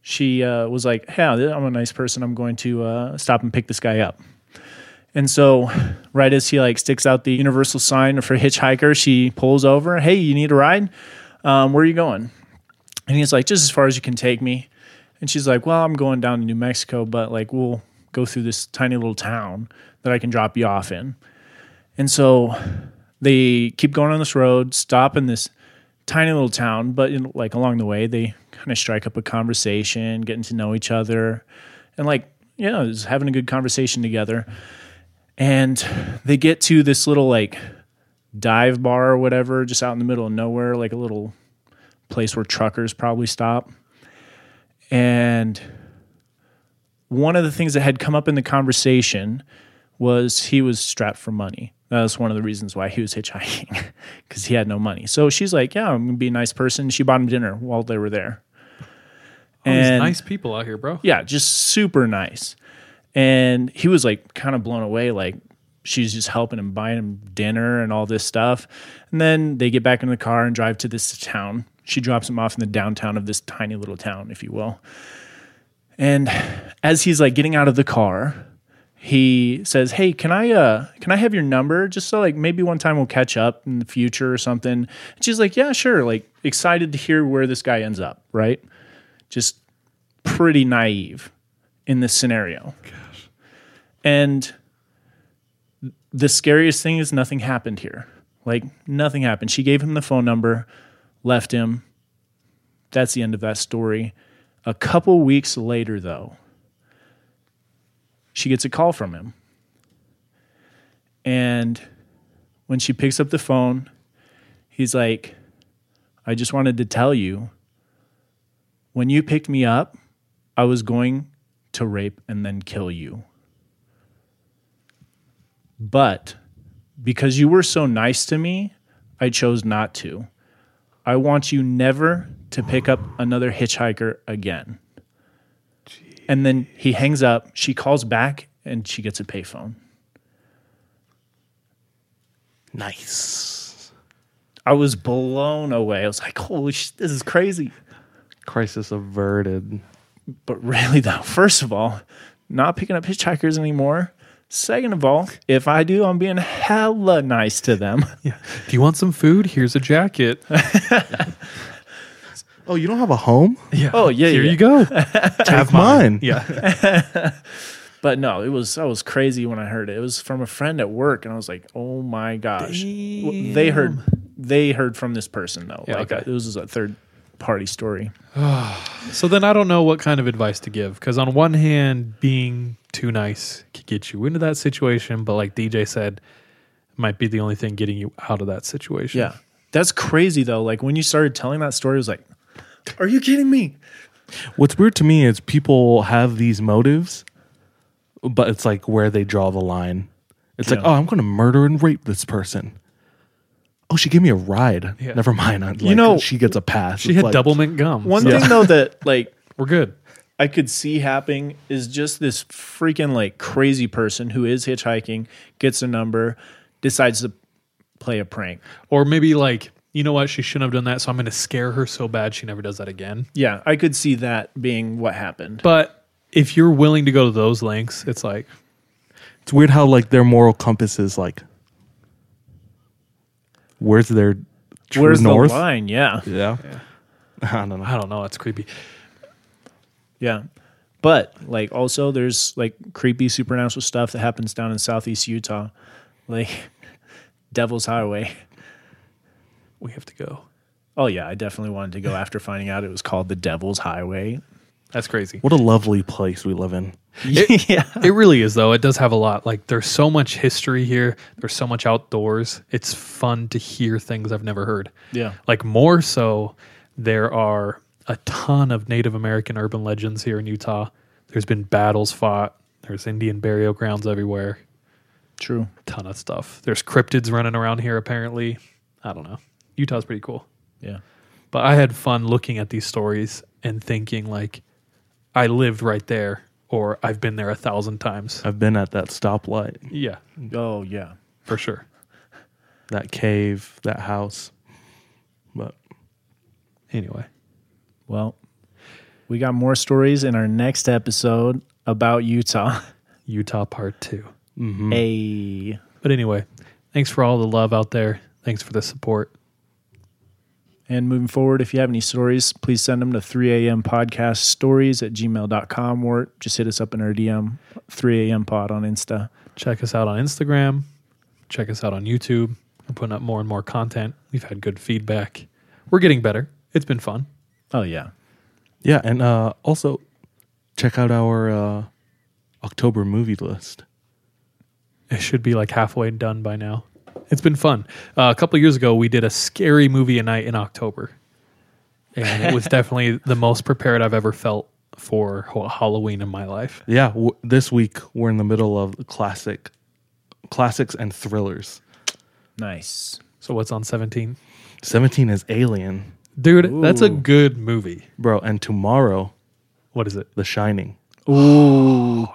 She uh, was like, "Yeah, I'm a nice person. I'm going to uh, stop and pick this guy up." And so, right as he like sticks out the universal sign for hitchhiker, she pulls over. Hey, you need a ride? Um, where are you going? And he's like, just as far as you can take me. And she's like, well, I'm going down to New Mexico, but like we'll go through this tiny little town that I can drop you off in. And so they keep going on this road, stop in this tiny little town, but in, like along the way, they kind of strike up a conversation, getting to know each other, and like, yeah, just having a good conversation together. And they get to this little like dive bar or whatever, just out in the middle of nowhere, like a little place where truckers probably stop. And one of the things that had come up in the conversation was he was strapped for money. That was one of the reasons why he was hitchhiking [LAUGHS] because he had no money. So she's like, "Yeah, I'm gonna be a nice person." She bought him dinner while they were there. All these nice people out here, bro. Yeah, just super nice. And he was like kind of blown away, like she's just helping him buying him dinner and all this stuff. And then they get back in the car and drive to this town. She drops him off in the downtown of this tiny little town, if you will. And as he's like getting out of the car, he says, "Hey, can I uh can I have your number just so like maybe one time we'll catch up in the future or something?" And she's like, "Yeah, sure." Like excited to hear where this guy ends up, right? Just pretty naive in this scenario. And the scariest thing is nothing happened here. Like nothing happened. She gave him the phone number, left him. That's the end of that story. A couple weeks later though, she gets a call from him. And when she picks up the phone, he's like, I just wanted to tell you when you picked me up, I was going to rape and then kill you. But because you were so nice to me, I chose not to. I want you never to pick up another hitchhiker again. And then he hangs up. She calls back, and she gets a payphone. Nice. I was blown away. I was like, "Holy shit, this is crazy!" Crisis averted. But really, though, first of all, not picking up hitchhikers anymore. Second of all, if I do, I'm being hella nice to them. [LAUGHS] Yeah. Do you want some food? Here's a jacket. [LAUGHS] Oh, you don't have a home? Yeah. Oh, yeah, Here yeah. you go. [LAUGHS] Have mine. Yeah. But no, it was I was crazy when I heard it. It was from a friend at work, and I was like, "Oh my gosh!" W- They heard they heard from this person though. Yeah, like okay. uh, it was a third party story. [SIGHS] So then I don't know what kind of advice to give because on one hand, being too nice could get you into that situation, but like DJ said, might be the only thing getting you out of that situation. Yeah, that's crazy though. Like when you started telling that story, it was like, "Are you kidding me?" What's weird to me is people have these motives, but it's like where they draw the line. It's like, Yeah. oh, I'm going to murder and rape this person. Oh, she gave me a ride. Yeah. Never mind. I- Like, know, she gets a pass. She It's had like- Doublemint gum. One so thing though that like [LAUGHS] we're good. I could see happening is just this freaking like crazy person who is hitchhiking, gets a number, decides to play a prank. Or maybe like, you know what? She shouldn't have done that. So I'm going to scare her so bad she never does that again. Yeah, I could see that being what happened. But if you're willing to go to those lengths, it's like, It's weird how like their moral compass is like, where's their true Where's north? the line? Yeah. Yeah. [LAUGHS] I don't know. I don't know. It's creepy. Yeah. But like also there's like creepy supernatural stuff that happens down in southeast Utah. Like [LAUGHS] Devil's Highway. We have to go. Oh yeah, I definitely wanted to go after finding out it was called the Devil's Highway. That's crazy. What a lovely place we live in. [LAUGHS] yeah. It really is, though. It does have a lot. Like, there's so much history here. There's so much outdoors. It's fun to hear things I've never heard. Yeah. Like, more so, there are a ton of Native American urban legends here in Utah. There's been battles fought. There's Indian burial grounds everywhere. True. Ton of stuff. There's cryptids running around here, apparently. I don't know. Utah's pretty cool. Yeah. But I had fun looking at these stories and thinking, like, I lived right there, or I've been there a thousand times. I've been at that stoplight, Yeah, Oh yeah. for sure. that cave, that house. But Anyway, Well, we got more stories in our next episode about Utah. [LAUGHS] Utah part two. Mm-hmm. A But anyway, thanks for all the love out there. Thanks for the support. And moving forward, if you have any stories, please send them to 3am podcast stories at gmail.com or just hit us up in our DM, 3am pod on Insta. Check us out on Instagram. Check us out on YouTube. We're putting up more and more content. We've had good feedback. We're getting better. It's been fun. Oh, yeah. yeah, and uh, also check out our uh, October movie list. It should be like halfway done by now. It's been fun. Uh, a couple of years ago, we did a scary movie a night in October, and it was [LAUGHS] definitely the most prepared I've ever felt for Halloween in my life. Yeah, w- this week we're in the middle of classic, classics and thrillers. Nice. So what's on 17? 17 is Alien, dude? That's a good movie. bro, and tomorrow What is it? The Shining Ooh.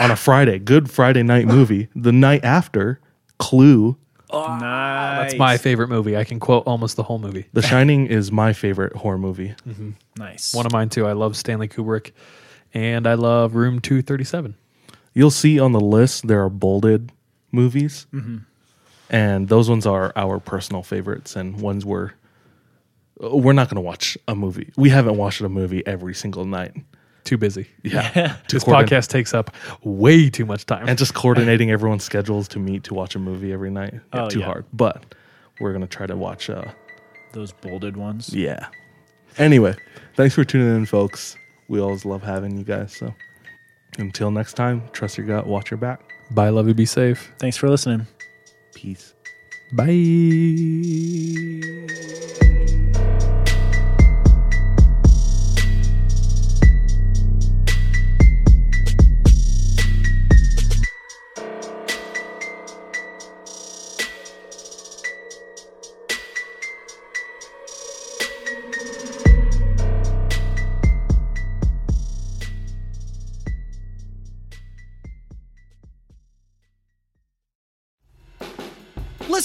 on a Friday. Good Friday night movie. The night after, Clue. nice. That's my favorite movie. I can quote almost the whole movie. The Shining is my favorite horror movie. Mm-hmm. Nice. One of mine too. I love Stanley Kubrick, and I love Room Two Thirty Seven. You'll see on the list there are bolded movies, mm-hmm. and those ones are our personal favorites and ones we're we're not going to watch a movie. We haven't watched a movie every single night. Too busy. Yeah, [LAUGHS] This coordin- podcast takes up way too much time. and just coordinating everyone's schedules to meet to watch a movie every night. Yeah, Oh, too yeah. hard, but we're gonna try to watch. Uh, Those bolded ones. yeah. Anyway, thanks for tuning in, folks. We always love having you guys. So until next time, trust your gut, watch your back. Bye, love you, be safe. Thanks for listening. Peace. Bye.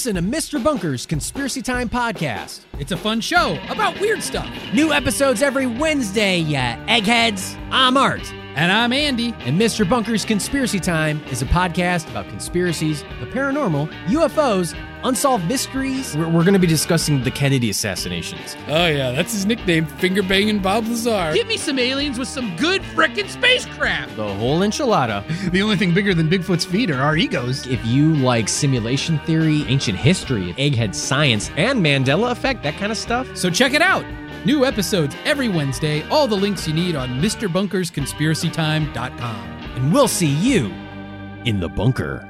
Listen to Mr. Bunker's Conspiracy Time podcast. It's a fun show about weird stuff. New episodes every Wednesday, yeah, eggheads. I'm Art. And I'm Andy. And Mr. Bunker's Conspiracy Time is a podcast about conspiracies, the paranormal, UFOs, unsolved mysteries. We're, we're going to be discussing the Kennedy assassinations. Oh, yeah, that's his nickname, Finger Banging Bob Lazar. Give me some aliens with some good frickin' spacecraft. The whole enchilada. [LAUGHS] the only thing bigger than Bigfoot's feet are our egos. If you like simulation theory, ancient history, egghead science, and Mandela effect, that kind of stuff. So check it out. New episodes every Wednesday. All the links you need on MrBunkersConspiracyTime.com. And we'll see you in the bunker.